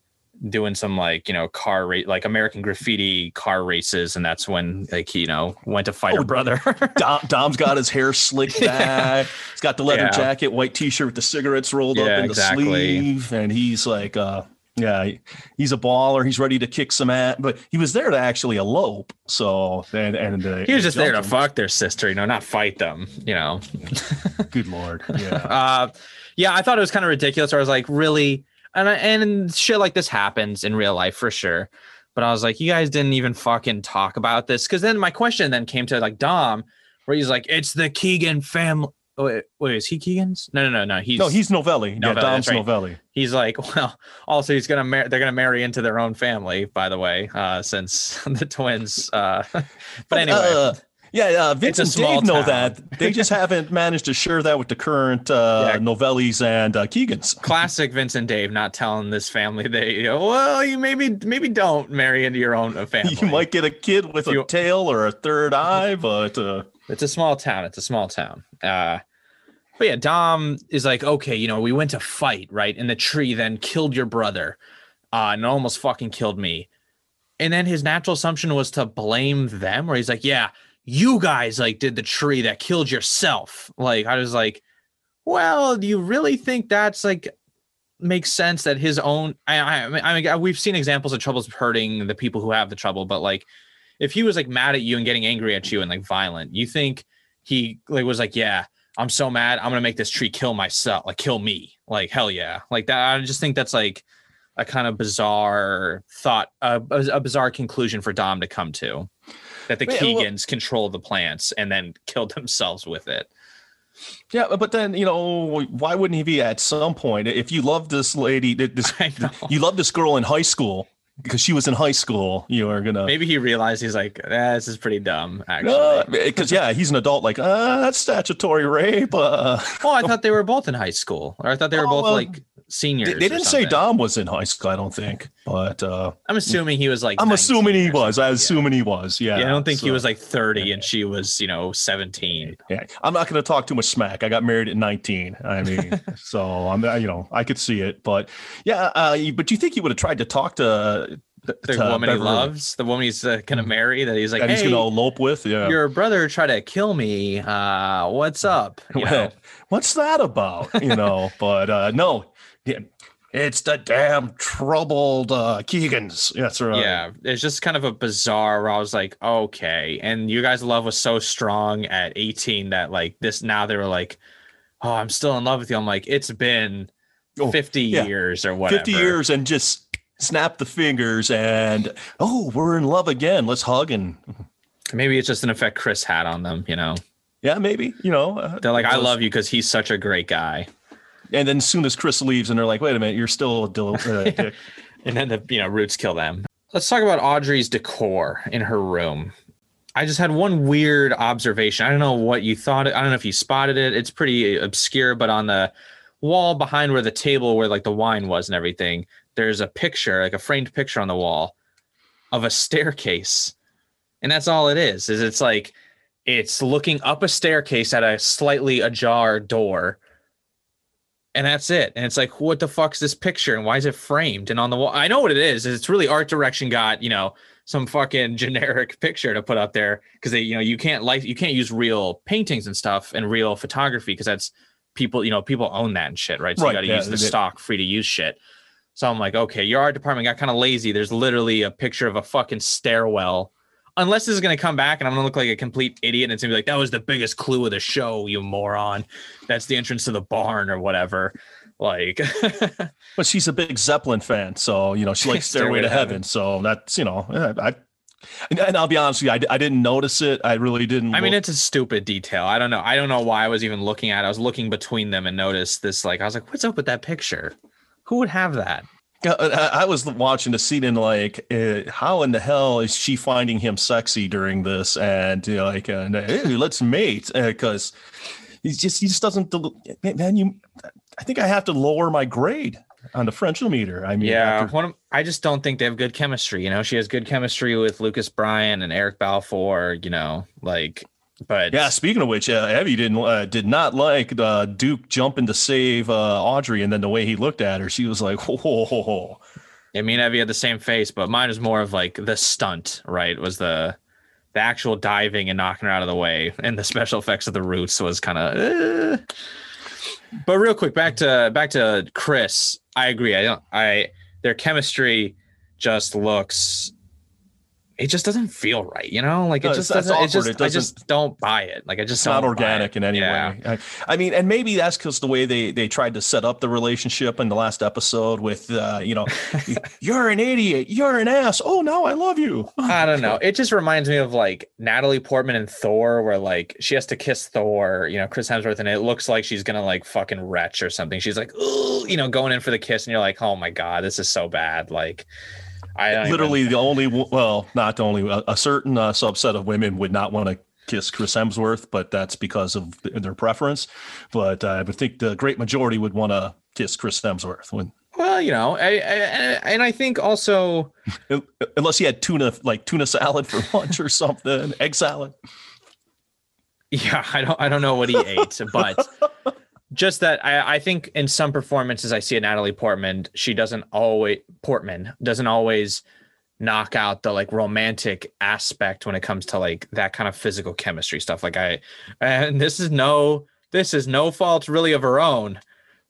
doing some like you know car race like American Graffiti car races, and that's when like you know went to fight Oh, her brother. [LAUGHS] Dom, Dom's got his hair slicked [LAUGHS] back. He's got the leather Yeah. jacket, white t-shirt with the cigarettes rolled Yeah, up in the exactly. sleeve, and he's like, uh, yeah, he's a baller. He's ready to kick some ass, but he was there to actually elope. So and and uh, he was just there to him. fuck their sister, you know, not fight them. You know. Good lord, yeah. [LAUGHS] uh yeah i thought it was kind of ridiculous i was like really and I, and shit like this happens in real life for sure but i was like you guys didn't even fucking talk about this because then my question then came to like dom where he's like it's the keegan family wait, wait is he keegan's no no no no he's no, he's Novelli. Novelli, yeah, Dom's right. Novelli. he's like [LAUGHS] well also he's gonna marry they're gonna marry into their own family by the way uh since [LAUGHS] the twins uh [LAUGHS] but anyway Uh, yeah, uh, Vince and Dave know that. [LAUGHS] They just haven't managed to share that with the current uh, Yeah. Novellis and uh, Keegans. classic Vince and Dave not telling this family they you know, well you maybe maybe don't marry into your own [LAUGHS] family. You might get a kid with a tail or a third eye, but uh, It's a small town. It's a small town. Uh, but yeah, Dom is like, okay, you know, we went to fight right, and the tree then killed your brother, uh, and almost fucking killed me. And then his natural assumption was to blame them, where he's like, yeah, you guys like did the tree that killed yourself. Like I was like, well, do you really think that's like makes sense that his own? I, I, I mean, we've seen examples of troubles hurting the people who have the trouble, but like, if he was like mad at you and getting angry at you and like violent, you think he like was like, yeah, I'm so mad, I'm gonna make this tree kill myself, like kill me, like hell yeah, like that. I just think that's like a kind of bizarre thought, a, a bizarre conclusion for Dom to come to that the Yeah, well- Keegans control the plants and then killed themselves with it. yeah. But then you know, why wouldn't he be at some point? If you love this lady, this [LAUGHS] you love this girl in high school because she was in high school, you are gonna. Maybe he realized he's like, eh, this is pretty dumb, actually. [LAUGHS] because yeah, he's an adult. Like, uh, that's statutory rape. Uh, oh, I [LAUGHS] thought they were both in high school, or I thought they were Oh, both well, like seniors. they, they didn't say. Dom was in high school. I don't think, but uh, I'm assuming he was like. I'm assuming he was. I something, yeah. assuming he was. Yeah. Yeah, I don't think he was like 30 yeah. and she was, you know, 17. Yeah, I'm not going to talk too much smack. I got married at 19. I mean, [LAUGHS] so I'm, you know, I could see it, but yeah. Uh, but you think he would have tried to talk to The to woman he loves, the woman he's uh, gonna marry, that he's like, that he's going to elope with? Yeah. your brother tried to kill me. Uh, what's up? You know? Well, what's that about? You know, [LAUGHS] but uh, no, yeah, it's the damn troubled uh, Keegans. That's right. yeah, it's just kind of a bizarre. Where I was like, okay, and you guys' love was so strong at 18 that like this now they were like, oh, I'm still in love with you. I'm like, it's been Oh, 50 yeah. years or whatever. 50 years and just snap the fingers and oh, we're in love again. Let's hug and Maybe it's just an effect Chris had on them. You know, yeah, maybe you know. Uh, they're like, I love you because he's such a great guy. And then as soon as Chris leaves, and they're like, "Wait a minute, you're still a dil- uh, [LAUGHS] dick." and then the you know roots kill them. Let's talk about Audrey's decor in her room. I just had one weird observation. I don't know what you thought. I don't know if you spotted it. It's pretty obscure, but on the wall behind where the table where like the wine was and everything, there's a picture, like a framed picture on the wall of a staircase. And that's all it is. Is it's like it's looking up a staircase at a slightly ajar door. And that's it. And it's like, what the fuck's this picture? And why is it framed and on the wall? I know what it is. It's really art direction got, you know, some fucking [LAUGHS] generic picture to put up there because they, you know, you can't like you can't use real paintings and stuff and real photography because that's people, you know, people own that and shit, right? So Right, you got to yeah, use the stock free to use shit. So I'm like, okay, your art department got kind of lazy. There's literally a picture of a fucking stairwell. Unless this is gonna come back and I'm gonna look like a complete idiot and it's gonna be like, that was the biggest clue of the show, you moron. That's the entrance to the barn or whatever. Like [LAUGHS] But she's a big Zeppelin fan, so you know she likes [LAUGHS] Stairway, to Heaven. So that's you know, I. And, and I'll be honest with you, I, I didn't notice it. I really didn't. I mean, it's a stupid detail. I don't know. I don't know why I was even looking at. it. I was looking between them and noticed this. Like, I was like, "What's up with that picture? Who would have that?" I was watching the scene and like, uh, how in the hell is she finding him sexy during this? And you know, like, uh, hey, let's mate because he just he just doesn't. del- Man, you, I think I have to lower my grade on the French meter. I mean, Yeah, after- one of, I just don't think they have good chemistry. You know, she has good chemistry with Lucas Bryant and Eric Balfour. You know, like, but yeah. Speaking of which, uh, Evie didn't uh, did not like uh, Duke jumping to save uh, Audrey, and then the way he looked at her, she was like, [LAUGHS] "Whoa, whoa, whoa, whoa." I mean, Evie had the same face, but mine was more of like the stunt, right? Was the the actual diving and knocking her out of the way, and the special effects of the roots was kind of. But real quick, back to back to Chris. I agree. I don't. I their chemistry just looks. It just doesn't feel right, you know. Like it No, just it's- that's doesn't. It just. It I doesn't- just don't buy it. Like I just it's not organic it. in any Yeah. way. I, I mean, and maybe that's because the way they they tried to set up the relationship in the last episode with, uh, you know, [LAUGHS] you're an idiot, you're an ass. Oh no, I love you. [LAUGHS] I don't know. It just reminds me of like Natalie Portman and Thor, where like she has to kiss Thor, you know, Chris Hemsworth, and it looks like she's gonna like fucking retch or something. She's like, you know, going in for the kiss, and you're like, oh my god, this is so bad. Like, I don't even- Literally, the only well, not the only a, a certain uh, subset of women would not want to kiss Chris Hemsworth, but that's because of th- their preference. But uh, I would think the great majority would want to kiss Chris Hemsworth when. well, you know, I, I, and I think also, Unless he had tuna, like tuna salad for [LAUGHS] lunch or something, egg salad. yeah, I don't, I don't know what he ate, but just that I, I think in some performances I see a Natalie Portman, she doesn't always Portman doesn't always knock out the like romantic aspect when it comes to like that kind of physical chemistry stuff. Like I, and this is no, this is no fault really of her own,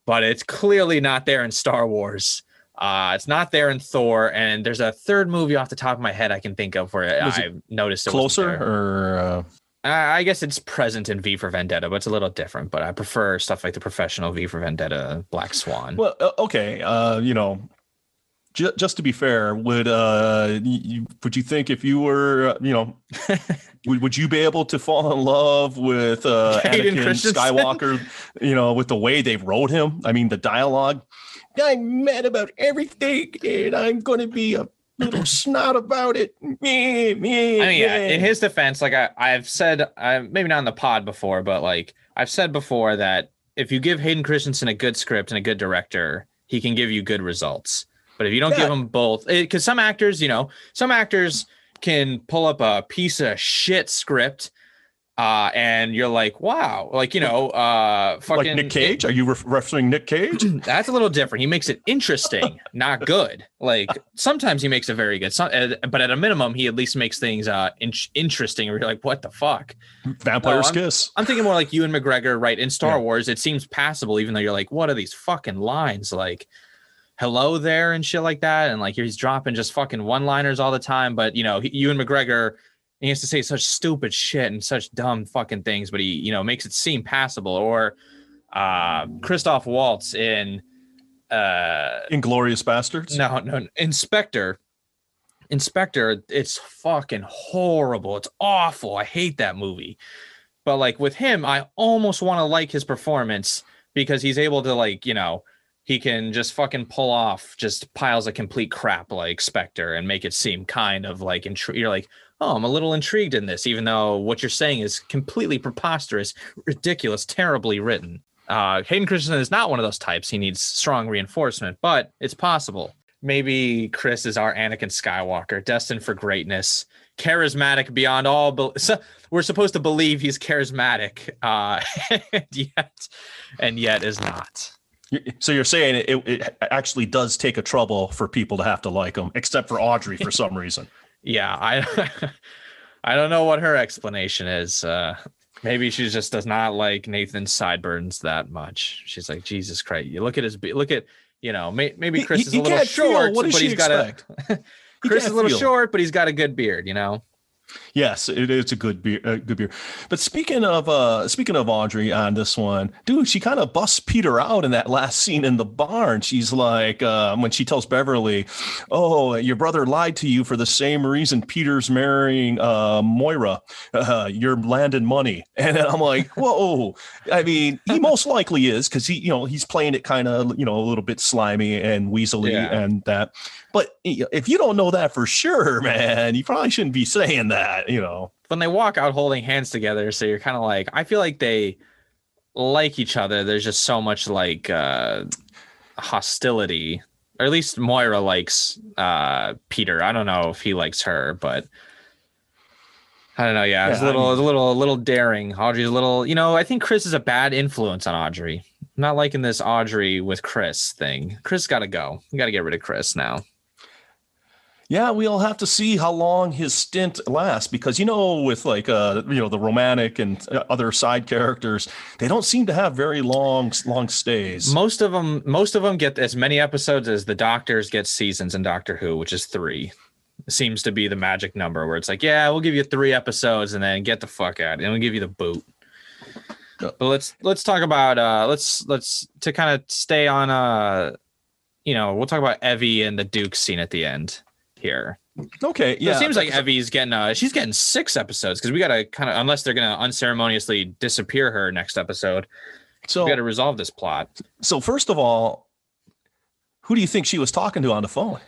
but it's clearly not there in Star Wars. Uh, it's not there in Thor, and there's a third movie off the top of my head I can think of where Was I've noticed it Closer or uh, I I guess it's present in V for Vendetta, but it's a little different. But I prefer stuff like the professional V for Vendetta, Black Swan. Well, uh, okay. Uh, you know, ju- just to be fair, would uh, you, would you think if you were, uh, you know, [LAUGHS] would, would you be able to fall in love with uh, Hayden Anakin Skywalker? You know, with the way they wrote him. I mean, the dialogue. I'm mad about everything, and I'm going to be a little snot about it. Me, me. I mean, yeah. In his defense, like I, I've said, I, maybe not in the pod before, but like I've said before that if you give Hayden Christensen a good script and a good director, he can give you good results. But if you don't Yeah. give him both, eh, because some actors, you know, some actors can pull up a piece of shit script, uh, and you're like, wow, like you know, uh, fucking like Nick Cage. Are you ref- referencing Nick Cage? [CLEARS THROAT] That's a little different. He makes it interesting, [LAUGHS] not good. Like sometimes he makes it very good, some, uh, but at a minimum, he at least makes things uh in- interesting. Where you're like, what the fuck? Vampire's Kiss. I'm thinking more like Ewan McGregor, right? In Star Yeah. Wars, it seems passable, even though you're like, what are these fucking lines? Like, hello there and shit like that, and like he's dropping just fucking one-liners all the time. But you know, Ewan McGregor. He has to say such stupid shit and such dumb fucking things, but he, you know, makes it seem passable. Or uh Christoph Waltz in uh Inglourious Basterds. no no inspector inspector it's fucking horrible it's awful i hate that movie but like with him i almost want to like his performance because he's able to like you know he can just fucking pull off just piles of complete crap like Spectre and make it seem kind of like intri- you're like, oh, I'm a little intrigued in this, even though what you're saying is completely preposterous, ridiculous, terribly written. Uh, Hayden Christensen is not one of those types. He needs strong reinforcement, but it's possible. Maybe Chris is our Anakin Skywalker, destined for greatness, charismatic beyond all. Be- so we're supposed to believe he's charismatic, uh, [LAUGHS] and yet, and yet is not. So you're saying it, it actually does take a trouble for people to have to like him, except for Audrey for some reason. Yeah, I [LAUGHS] I don't know what her explanation is. Uh, maybe she just does not like Nathan's sideburns that much. She's like, Jesus Christ! You look at his look at you know may, maybe Chris He- is a little short, but he's got expect? [LAUGHS] a Chris is a little feel. short, but he's got a good beard. You know. Yes, it is a good beer. A good beer. But speaking of uh speaking of Audrey on this one, dude, she kind of busts Peter out in that last scene in the barn. She's like, uh, when she tells Beverly, "Oh, your brother lied to you for the same reason Peter's marrying uh, Moira. Uh, you're landing money." [LAUGHS] And I'm like, "Whoa!" I mean, he [LAUGHS] most likely is because he, you know, he's playing it kind of, you know, a little bit slimy and weaselly Yeah. and that. But if you don't know that for sure, man, you probably shouldn't be saying that, you know. when they walk out holding hands together so you're kind of like i feel like they like each other. There's just so much like uh hostility. Or at least moira likes uh peter. I don't know if he likes her but i don't know yeah it's a Yeah, I little mean- it's a little a little daring. Audrey's a little you know i think chris is a bad influence on audrey. I'm not liking this audrey with chris thing. Chris gotta go. We gotta get rid of chris now Yeah, we'll have to see how long his stint lasts because you know, with like uh, you know, the romantic and uh, other side characters, they don't seem to have very long long stays. Most of them, most of them get as many episodes as the Doctors get seasons in Doctor Who, which is three. Seems to be the magic number where it's like, yeah, we'll give you three episodes and then get the fuck out, and we'll give you the boot. But let's let's talk about uh let's let's to kind of stay on uh you know we'll talk about Evie and the Duke scene at the end here. Okay, Yeah, it seems like Evie's getting uh she's getting six episodes because we gotta kind of unless they're gonna unceremoniously disappear her next episode, so. we gotta resolve this plot. So first of all, who do you think she was talking to on the phone?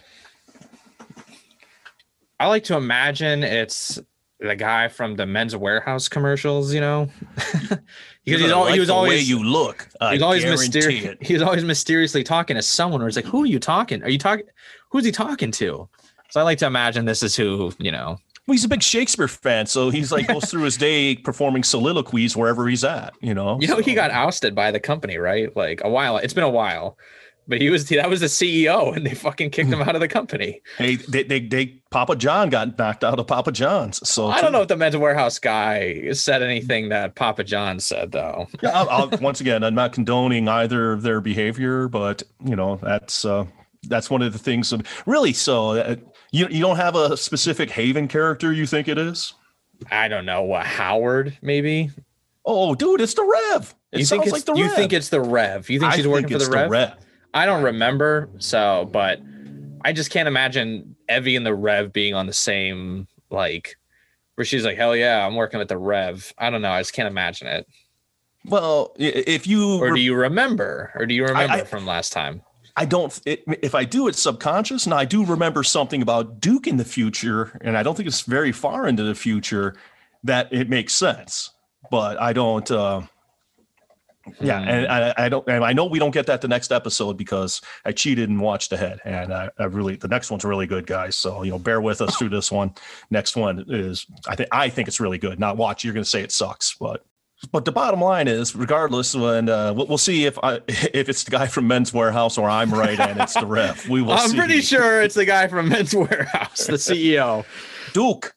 I like to imagine it's the guy from the Men's Wearhouse commercials, you know, [LAUGHS] because he's al- he was the way always you look. I he's always mysterious. it. He was always mysteriously talking to someone. Or it's like, who are you talking? Are you talking? Who's he talking to? So I like to imagine this is who you know. Well, he's a big Shakespeare fan, so he's like goes through his day performing soliloquies wherever he's at. You know, You know, he got ousted by the company, right? Like a while. It's been a while, but he was that was the CEO, and they fucking kicked him out of the company. Hey, they, they, they, Papa John got knocked out of Papa John's. So I don't know if the Men's Wearhouse guy said anything that Papa John said, though. Yeah, I'll, I'll, once again, I'm not condoning either of their behavior, but you know that's uh, that's one of the things. Of, really, so uh, you you don't have a specific Haven character you think it is? I don't know what Howard maybe. Oh, dude, it's the Rev. It you think sounds it's like the you Rev. think it's the Rev? You think I she's working think for the it's Rev? I don't remember, so but I just can't imagine Evie and the Rev being on the same like where she's like, hell yeah, I'm working with the Rev. I don't know, I just can't imagine it. Well, if you, Or do you remember? Or do you remember I- from last time? I don't. It, if I do, it's subconscious, and I do remember something about Duke in the future, and I don't think it's very far into the future that it makes sense. But I don't. Uh, yeah, Hmm. and I, I don't. And I know we don't get that the next episode because I cheated and watched ahead, and I, I really the next one's really good, guys. So you know, bear with us through this one. Next one is I think I think it's really good. Not watch. You're going to say it sucks, but but the bottom line is, regardless, when uh, we'll, see if I, [LAUGHS] if it's the guy from Men's Wearhouse or I'm right and it's the Rev. We will. I'm see. pretty sure it's the guy from Men's Wearhouse, the CEO. Duke,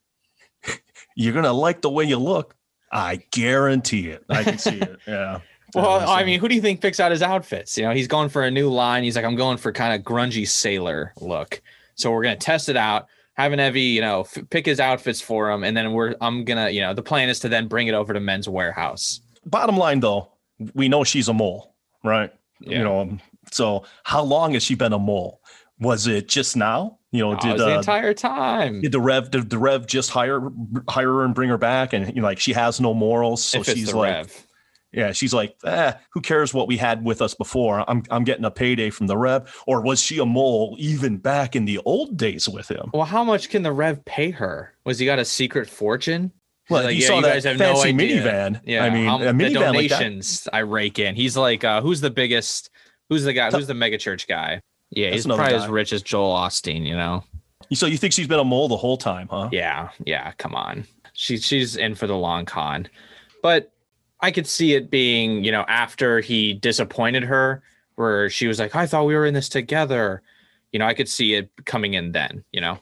you're gonna like the way you look. I guarantee it. I can see it. Yeah. [LAUGHS] Well, I mean, who do you think picks out his outfits? You know, he's going for a new line. He's like, I'm going for kind of grungy sailor look. So we're gonna test it out. Have an Evie, you know, f- pick his outfits for him, and then we're I'm gonna, you know, the plan is to then bring it over to Men's Wearhouse. bottom line, though, we know she's a mole, right? Yeah. You know. um, So how long has she been a mole? Was it just now? You know, Oh, did was the uh, entire time. did the rev did the rev just hire hire her and bring her back and you know like she has no morals so she's like Rev. Yeah, she's like, eh, who cares what we had with us before? I'm I'm getting a payday from the Rev. Or was she a mole even back in the old days with him? Well, how much can the Rev pay her? Was he got a secret fortune? Well, Like, you yeah, saw you that guys have no fancy idea. minivan. Yeah, I mean, how- a the minivan like that. donations I rake in. He's like, uh, who's the biggest? Who's the guy? Who's the mega church guy? Yeah, That's he's probably guy. as rich as Joel Osteen. You know? So you think she's been a mole the whole time, huh? Yeah, yeah. Come on, she's she's in for the long con, but I could see it being, you know, after he disappointed her, where she was like, "I thought we were in this together." You know, I could see it coming in then. You know,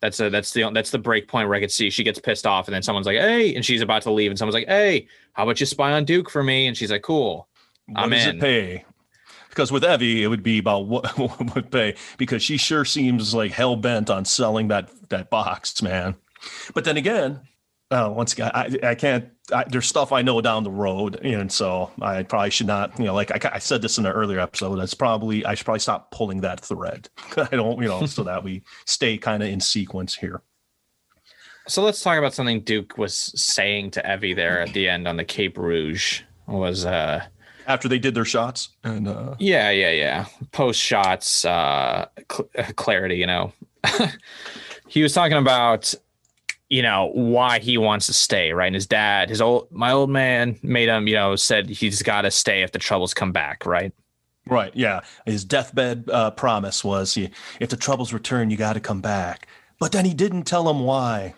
that's a that's the that's the break point where I could see she gets pissed off, and then someone's like, "Hey," and she's about to leave, and someone's like, "Hey, how about you spy on Duke for me?" And she's like, "Cool." What I'm does in. it pay? Because with Evie, it would be about what, [LAUGHS] what would pay because she sure seems like hell bent on selling that that box, man. But then again, uh, once again, I, I can't. I, there's stuff I know down the road, and so I probably should not. You know, like I, I said this in an earlier episode. That's probably I should probably stop pulling that thread. [LAUGHS] I don't, you know, so that we stay kind of in sequence here. So let's talk about something Duke was saying to Evie there at the end on the Cape Rouge. Was uh After they did their shots, and uh, Yeah, yeah, yeah. Post shots, uh, cl- clarity. You know, [LAUGHS] he was talking about, you know, why he wants to stay. Right, and his dad, his old, my old man, made him, you know, said he's got to stay if the troubles come back. Right. Right. Yeah. His deathbed uh, promise was "Y- if the troubles return, you got to come back. But then he didn't tell him why.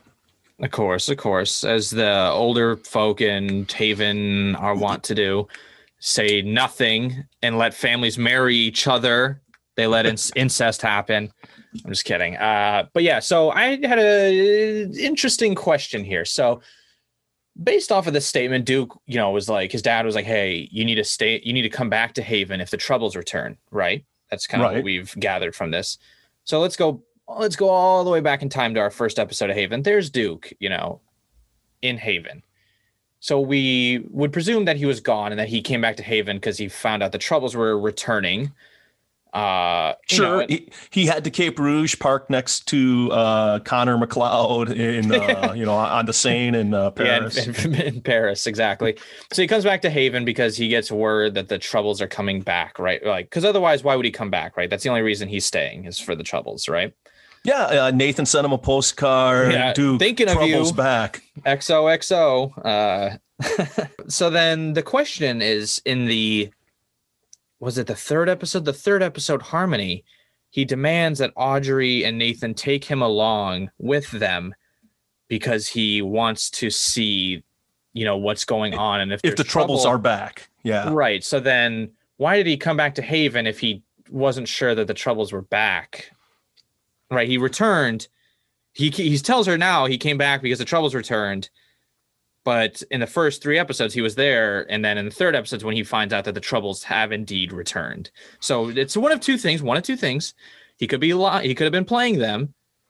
Of course, of course, as the older folk in Haven are wont to do, say nothing and let families marry each other. They let [LAUGHS] inc- incest happen. I'm just kidding. Uh, but yeah, so I had a interesting question here. So, based off of this statement, Duke, you know, was like his dad was like, "Hey, you need to stay. You need to come back to Haven if the troubles return." Right. That's kind of Right. what we've gathered from this. So let's go. Let's go all the way back in time to our first episode of Haven. There's Duke, you know, in Haven. So we would presume that he was gone and that he came back to Haven because he found out the troubles were returning. Uh, you Sure, know, he, he had to Cape Rouge parked next to uh, Connor MacLeod in uh, [LAUGHS] you know on the Seine in uh, Paris. Yeah, in, in Paris, exactly. So he comes back to Haven because he gets word that the troubles are coming back, right? Like, because otherwise, why would he come back, right? That's the only reason he's staying is for the troubles, right? yeah, uh, Nathan sent him a postcard. Yeah, Duke, thinking of troubles you. back. XOXO. Uh, [LAUGHS] so then the question is in the was it the third episode? The third episode, Harmony. He demands that Audrey and Nathan take him along with them because he wants to see, you know, what's going on and if, If the troubles trouble- are back, yeah, right. So then, why did he come back to Haven if he wasn't sure that the troubles were back? Right. He returned. He he tells her now he came back because the troubles returned. But in the first three episodes, he was there, and then in the third episodes, when he finds out that the troubles have indeed returned. So it's one of two things. One of two things. He could be li- He could have been playing them,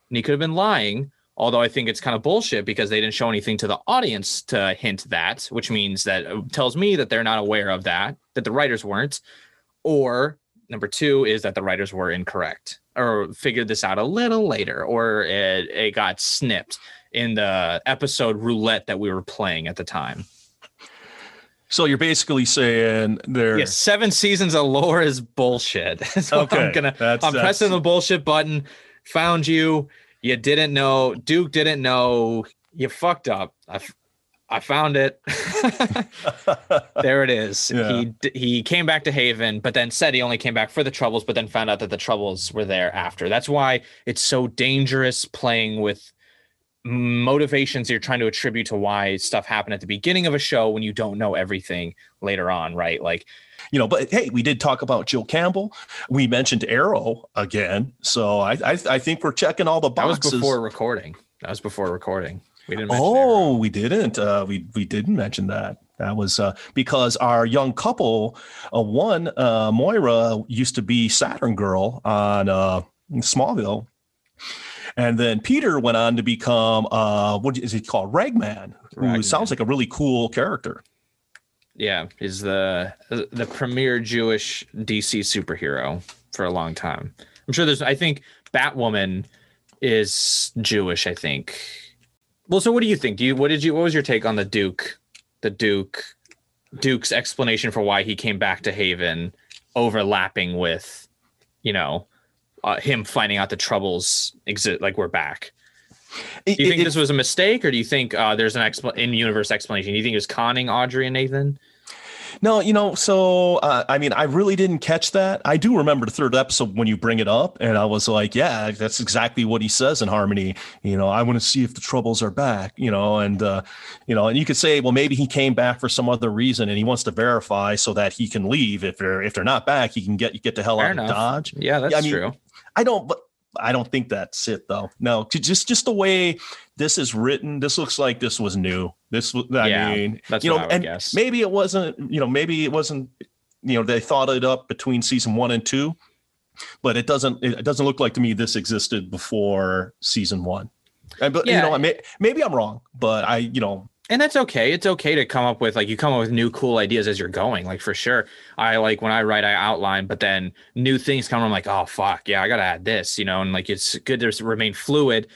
and he could have been lying. Although I think it's kind of bullshit because they didn't show anything to the audience to hint that, which means that uh, tells me that they're not aware of that, that the writers weren't. Or number two is that the writers were incorrect or figured this out a little later, or it, it got snipped in the episode roulette that we were playing at the time. So you're basically saying there. Yeah, seven seasons of lore is bullshit. [LAUGHS] so Okay, I'm gonna that's- I'm that's- pressing the bullshit button. Found you. You didn't know. Duke didn't know. You fucked up. I, I found it. [LAUGHS] there it is. Yeah. He he came back to Haven, but then said he only came back for the troubles, but then found out that the troubles were there after. That's why it's so dangerous playing with motivations you're trying to attribute to why stuff happened at the beginning of a show when you don't know everything later on, right? Like you know, but hey, we did talk about Jill Campbell. We mentioned Arrow again, so I I, I think we're checking all the boxes. that was before recording. That was before recording. We didn't mention Oh, we didn't. Uh, we we didn't mention that. That was uh, because our young couple, uh, one uh, Moira used to be Saturn Girl on uh, Smallville, and then Peter went on to become uh, what is he called, Ragman, who Ragman. sounds like a really cool character. Yeah, is the the premier Jewish DC superhero for a long time. I'm sure there's. I think Batwoman is Jewish. I think. Well, so what do you think? Do you what did you what was your take on the Duke, the Duke Duke's explanation for why he came back to Haven overlapping with, you know, uh, him finding out the troubles exist, like we're back. Do you think it, this was a mistake, or do you think uh, there's an expl- in-universe explanation? Do you think he was conning Audrey and Nathan? No, you know, so uh, I mean, I really didn't catch that. I do remember the third episode when you bring it up, and I was like, yeah, that's exactly what he says in Harmony. You know, I want to see if the troubles are back. You know, and uh, you know, and you could say, well, maybe he came back for some other reason, and he wants to verify so that he can leave. If they're if they're not back, he can get get the hell Fair out enough. of Dodge. Yeah, that's yeah, I mean, true. I don't, but I don't think that's it though. No, just just the way this is written, this looks like this was new. This, was I yeah, mean, that's you know, and guess. maybe it wasn't. You know, maybe it wasn't. You know, they thought it up between season one and two, but it doesn't. It doesn't look like to me this existed before season one. And but yeah. you know, I may, maybe I'm wrong, but I, you know, and that's okay. It's okay to come up with like you come up with new cool ideas as you're going like for sure. I like when i write i outline but then new things come i'm like oh fuck. Yeah i gotta add this you know and like it's good to remain fluid.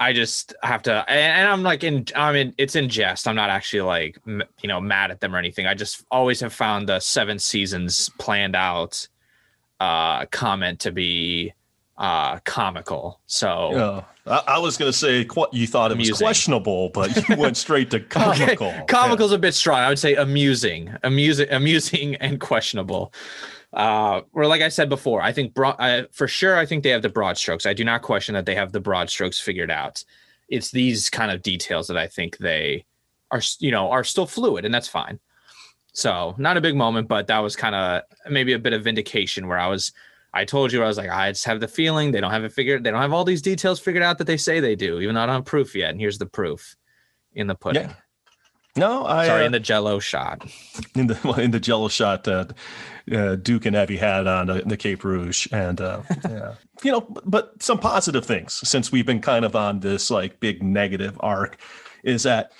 I just have to and, i'm like in i mean it's in jest. I'm not actually like you know mad at them or anything. I just always have found the seven seasons planned out uh comment to be uh comical so yeah I, I was going to say you thought it amusing. was questionable, but you went straight to [LAUGHS] comical. okay. Comical's yeah. a bit strong. I would say amusing, amusing, amusing, and questionable. Uh, or like I said before, I think broad, uh, for sure, I think they have the broad strokes. I do not question that they have the broad strokes figured out. It's these kind of details that I think they are, you know, are still fluid, and that's fine. So not a big moment, but that was kind of maybe a bit of vindication where I was I told you I was like, I just have the feeling they don't have it figured. They don't have all these details figured out that they say they do, even though I don't have proof yet. And here's the proof in the pudding. Yeah. No, I sorry uh, in the Jello shot. In the well, in the Jello shot that uh, Duke and Evie had on the, the Cape Rouge, and uh, [LAUGHS] yeah, you know, but some positive things since we've been kind of on this like big negative arc is that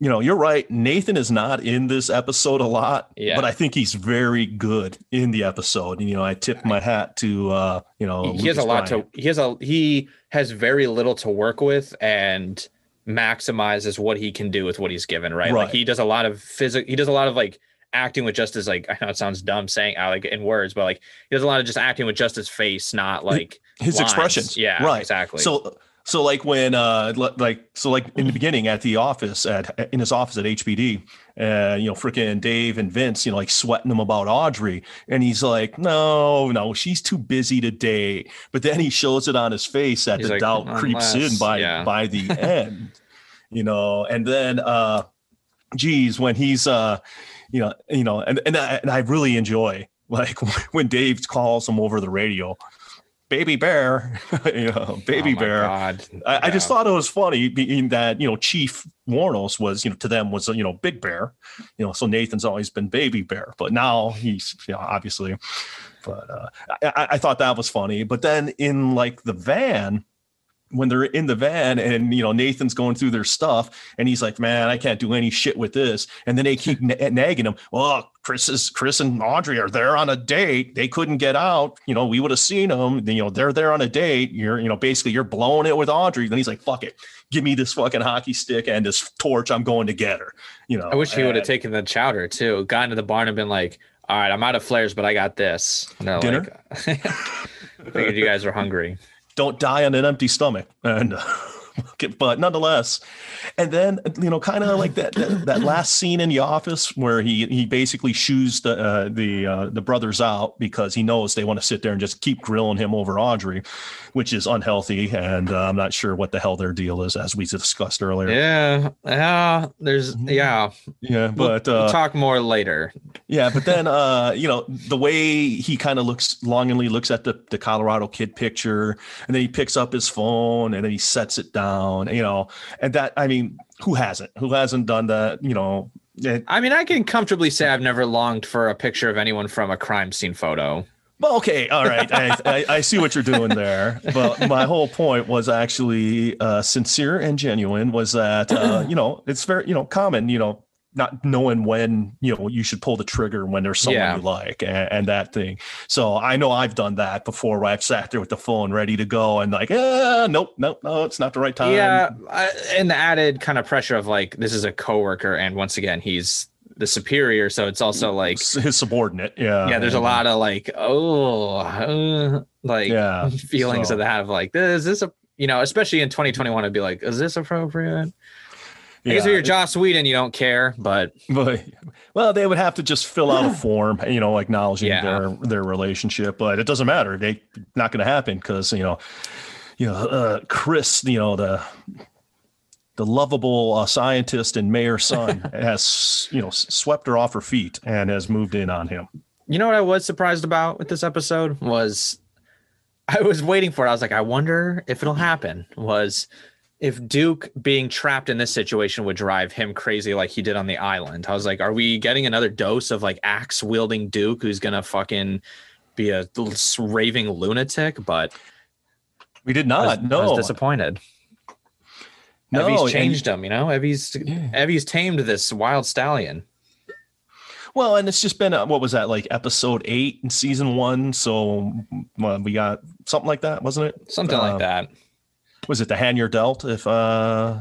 you know, you're right. Nathan is not in this episode a lot, yeah. but I think he's very good in the episode. And, you know, I tip my hat to, uh, you know, he Lucas has a lot Bryant. to, he has a, he has very little to work with and maximizes what he can do with what he's given. Right. right. Like he does a lot of physical, he does a lot of like acting with just as like, [LAUGHS] I know it sounds dumb saying uh, like in words, but like he does a lot of just acting with just his face, not like his lines. expressions. Yeah. Right. Exactly. So, so like when uh like so like in the beginning at the office at in his office at HPD, uh, you know, freaking Dave and Vince, you know, like sweating him about Audrey. And he's like, no, no, she's too busy today. But then he shows it on his face that he's the like, doubt unless, creeps in by yeah. by the [LAUGHS] end. You know, and then uh geez, when he's uh you know, you know, and and I, and I really enjoy like [LAUGHS] when Dave calls him over the radio baby bear, [LAUGHS] you know, baby oh bear. I, yeah. I, just thought it was funny being that, you know, Chief Wuornos was, you know, to them was, you know, big bear, you know, so Nathan's always been baby bear, but now he's, you know, obviously, but uh, I, I thought that was funny. But then in like the van, when they're in the van and you know Nathan's going through their stuff and he's like, "Man, I can't do any shit with this," and then they keep n- [LAUGHS] nagging him. Well, Chris is Chris and Audrey are there on a date. They couldn't get out. You know, we would have seen them. You know, they're there on a date. You're you know basically you're blowing it with Audrey. Then he's like, "Fuck it, give me this fucking hockey stick and this torch. I'm going to get her." You know, I wish he would have taken the chowder too. Gone to the barn and been like, "All right, I'm out of flares, but I got this." Dinner. Like, [LAUGHS] figured you guys were hungry don't die on an empty stomach. And [LAUGHS] but nonetheless, and then you know, kind of like that, that, that last scene in the office where he he basically shoos the uh, the uh, the brothers out because he knows they want to sit there and just keep grilling him over Audrey, which is unhealthy, and uh, I'm not sure what the hell their deal is, as we discussed earlier. Yeah, yeah, there's mm-hmm. yeah, yeah, but we'll, we'll uh, talk more later. Yeah, but then [LAUGHS] uh, you know the way he kind of looks longingly looks at the the Colorado kid picture, and then he picks up his phone and then he sets it down, you know, and that I mean, who hasn't? Who hasn't done that? You know. It, I mean, I can comfortably say I've never longed for a picture of anyone from a crime scene photo. Well, okay, all right. I, I, I, see what you're doing there, but my whole point was actually uh, sincere and genuine. Was that uh, [CLEARS THROAT] you know it's very you know common you know not knowing when you know you should pull the trigger when there's someone yeah. you like and, and, that thing. So I know I've done that before where I've sat there with the phone ready to go and like, eh, nope, nope, no, it's not the right time. Yeah, and the added kind of pressure of like this is a coworker, and once again he's the superior, so it's also like his subordinate. Yeah. yeah, there's a lot of like oh, uh, like Yeah. [LAUGHS] feelings so- of that of like is this a you know especially in 2021 I'd be like is this appropriate? I guess if you're Joss Whedon, you don't care, but But, [LAUGHS] well, they would have to just fill out a [LAUGHS] form, you know, acknowledging Yeah. their their relationship. But it doesn't matter; they not going to happen because you know, you know, uh, Chris, you know the the lovable uh, scientist and mayor's son [LAUGHS] has you know swept her off her feet and has moved in on him. You know what I was surprised about with this episode was I was waiting for it. I was like, I wonder if it'll happen. Was if Duke being trapped in this situation would drive him crazy like he did on the island. I was like, are we getting another dose of like axe wielding Duke who's gonna fucking be a raving lunatic? But We did I was, not. no, I was disappointed. No, Evie's and- changed him, you know. Evie's Yeah. Evie's tamed this wild stallion. Well, and it's just been what was that like episode eight in season one? So well, we got something like that, wasn't it? Something Uh, like that. Was it the hand you're dealt? If uh,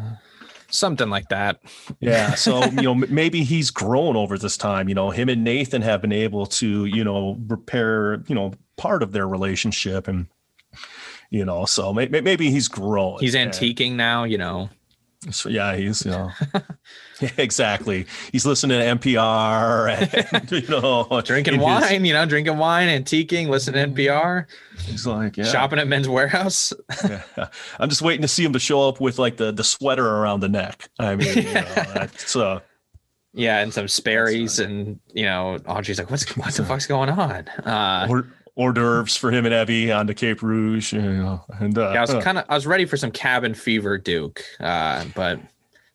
Something like that. yeah, so [LAUGHS] you know maybe he's grown over this time. You know, him and Nathan have been able to you know repair you know part of their relationship, and you know, so may- may- maybe he's grown. He's And- antiquing now, you know. So, yeah, he's you know [LAUGHS] Yeah, exactly. He's listening to NPR [LAUGHS] and you know drinking in his- wine, you know, drinking wine, antiquing, listening to NPR, He's like yeah. shopping at Men's Wearhouse. [LAUGHS] Yeah. I'm just waiting to see him to show up with like the the sweater around the neck. I mean, you know, that's uh, Yeah, and some Sperry's, and you know, Audrey's like, "What's what the fuck's going on?" Uh, hors, hors d'oeuvres for him and Evie on the Cape Rouge. You know, and uh, yeah, I was uh, kind of, I was ready for some cabin fever, Duke, uh, but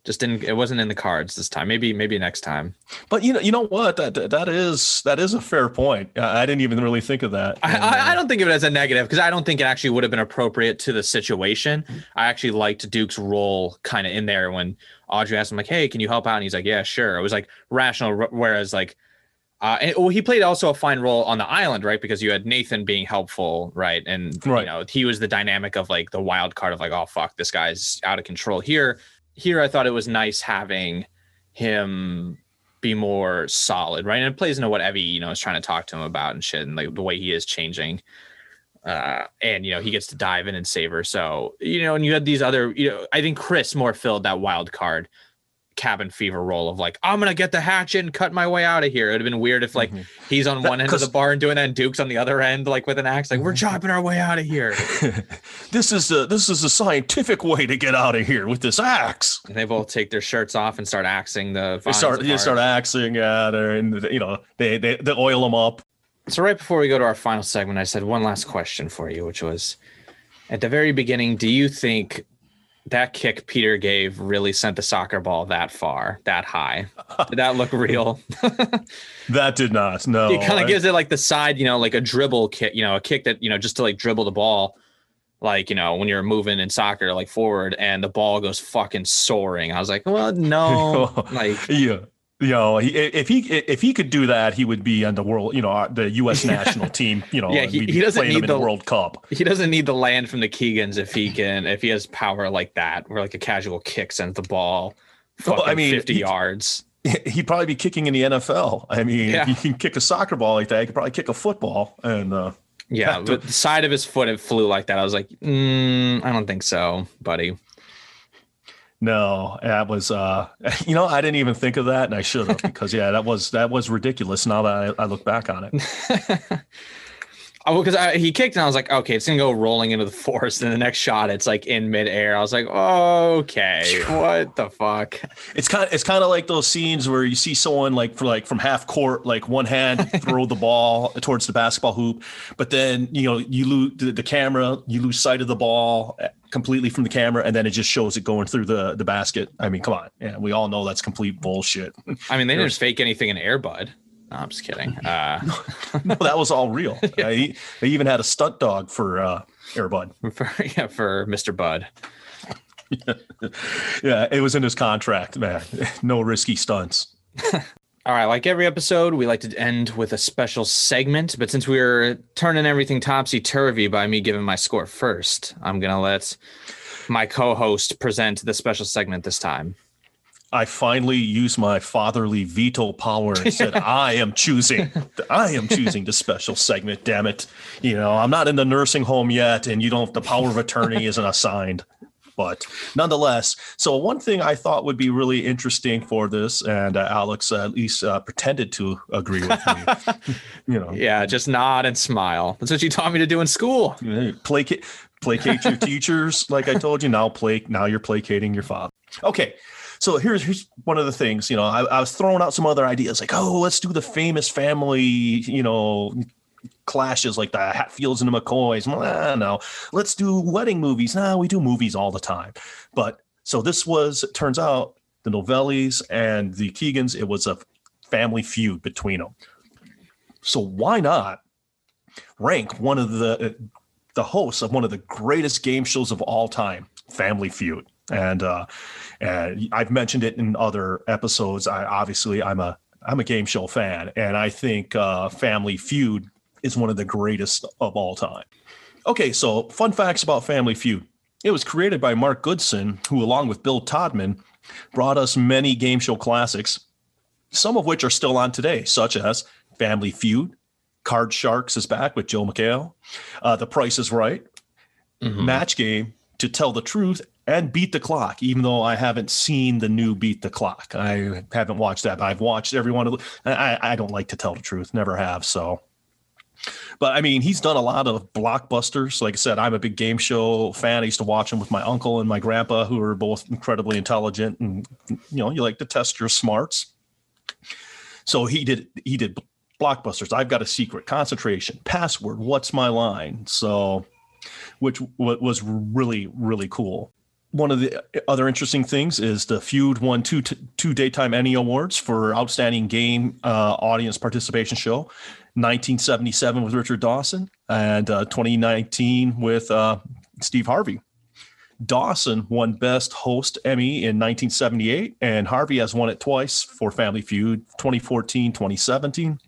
just didn't. It wasn't in the cards this time. Maybe, maybe next time. but you know, you know what? That that- is that is a fair point. I, I didn't even really think of that. I, I, I uh, don't think of it as a negative because I don't think it actually would have been appropriate to the situation. I actually liked Duke's role kind of in there when Audrey asked him like, "Hey, can you help out?" And he's like, "Yeah, sure." It was like rational. Whereas like, uh, and, well, he played also a fine role on the island, right? Because you had Nathan being helpful, right? And Right. you know, he was the dynamic of like the wild card of like, "Oh fuck, this guy's out of control." Here, here, I thought it was nice having him be more solid, right? And it plays into what Evie, you know, is trying to talk to him about and shit, and like the way he is changing. Uh, and you know, he gets to dive in and save her. So, you know, and you had these other, you know, I think Chris more filled that wild card cabin fever role of like, I'm gonna get the hatch and cut my way out of here. It'd have been weird if like Mhm. he's on That- one end of the barn doing that and Duke's on the other end, like with an axe, like we're chopping our way out of here. [LAUGHS] this is the this is a scientific way to get out of here with this axe. And they both take their shirts off and start axing the They start they start axing at her, and you know they they, they oil them up. So right before we go to our final segment, I said one last question for you, which was at the very beginning, do you think that kick Peter gave really sent the soccer ball that far, that high? Did that look real? [LAUGHS] That did not. No, it kind of gives it like the side, you know, like a dribble kick, you know, a kick that, you know, just to like dribble the ball, like, you know, when you're moving in soccer, like forward and the ball goes fucking soaring. I was like, well, no, [LAUGHS] like, yeah. You know, he, if he if he could do that, he would be on the world. You know, uh, the U.S. [LAUGHS] national team. You know, Yeah, he- he doesn't need the the- World Cup. he doesn't need the land from the Keegans if he can, if he has power like that, where like a casual kick sends the ball Well, fucking I mean, 50 he- yards. [LAUGHS] He'd probably be kicking in the NFL. I mean, Yeah. if he can kick a soccer ball like that. He could probably kick a football. And uh, Yeah, Yeah, [LAUGHS] but the side of his foot it flew like that. I was like, mm, I don't think so, buddy. No, that was uh, [LAUGHS] you know, I didn't even think of that, and I should have [LAUGHS] because yeah, that was that was ridiculous. Now that I, I look back on it, [LAUGHS] Oh, because he kicked and I was like, okay, it's gonna go rolling into the forest. And the next shot, it's like in midair. I was like, okay, what the fuck? it's kind of it's kind of like those scenes where you see someone like for like from half court, like one hand throw the ball towards the basketball hoop, but then you know you lose the, the camera, you lose sight of the ball completely from the camera, and then it just shows it going through the the basket. I mean, come on, yeah, we all know that's complete bullshit. I mean, they didn't fake anything in Air Bud. No, I'm just kidding. [LAUGHS] Uh, no, that was all real. [LAUGHS] He- they even had a stunt dog for uh, Air Bud. [LAUGHS] for yeah, for Mr. Bud. Yeah, it was in his contract, man. No risky stunts. All right, like every episode, we like to end with a special segment. But since we're turning everything topsy turvy by me giving my score first, I'm gonna let my co-host present the special segment this time. I finally used my fatherly veto power and said, [LAUGHS] I am choosing, I am choosing the special segment. Damn it. You know, I'm not in the nursing home yet, and you don't, the power of attorney isn't assigned. But nonetheless, so one thing I thought would be really interesting for this, and uh, Alex uh, at least uh, pretended to agree with me. [LAUGHS] you know, Yeah, just nod and smile. That's what you taught me to do in school. Yeah, placate placate your [LAUGHS] teachers like i told you now play now you're placating your father okay so here's here's one of the things you know I, I was throwing out some other ideas like oh let's do the famous family you know clashes like the hatfields and the mccoys nah, no let's do wedding movies nah we do movies all the time but so this was turns out the novellis and the keegans it was a family feud between them so why not rank one of the the hosts of one of the greatest game shows of all time, Family Feud. And uh, and I've mentioned it in other episodes. I obviously I'm a I'm a game show fan, and I think uh, Family Feud is one of the greatest of all time. Okay, so fun facts about Family Feud. It was created by Mark Goodson, who, along with Bill Todman, brought us many game show classics, some of which are still on today, such as Family Feud, Card Sharks is back with Joel McHale. Uh, the Price is Right, Mhm. Match Game, To Tell the Truth, and Beat the Clock. Even though I haven't seen the new Beat the Clock, I haven't watched that. But I've watched every one of the. I, I don't like to tell the truth, never have. So, but I mean, he's done a lot of blockbusters. Like I said, I'm a big game show fan. I used to watch them with my uncle and my grandpa, who are both incredibly intelligent, and you know, you like to test your smarts. So he did. He did blockbusters. I've got a secret. Concentration. Password. What's my line? So, which wa- was really really cool. One of the other interesting things is the feud won two two daytime Emmy awards for outstanding game uh, audience participation show. 1977 with Richard Dawson and uh, 2019 with uh, Steve Harvey. Dawson won Best Host Emmy in 1978, and Harvey has won it twice for Family Feud 2014, 2017.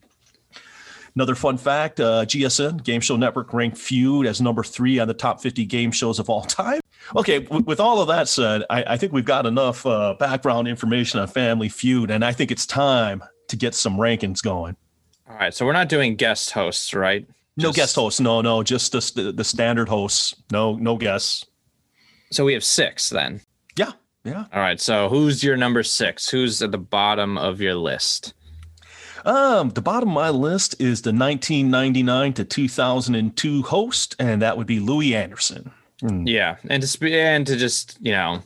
Another fun fact uh, GSN, Game Show Network, ranked Feud as number three on the top 50 game shows of all time. Okay, w- with all of that said, I, I think we've got enough uh, background information on Family Feud, and I think it's time to get some rankings going. All right, so we're not doing guest hosts, right? No Just- guest hosts, no, no, just the, the standard hosts. No, no guests. So we have six then. Yeah, yeah. All right, so who's your number six? Who's at the bottom of your list? Um, the bottom of my list is the 1999 to 2002 host, and that would be Louie Anderson. Hmm. Yeah, and to sp- and to just you know,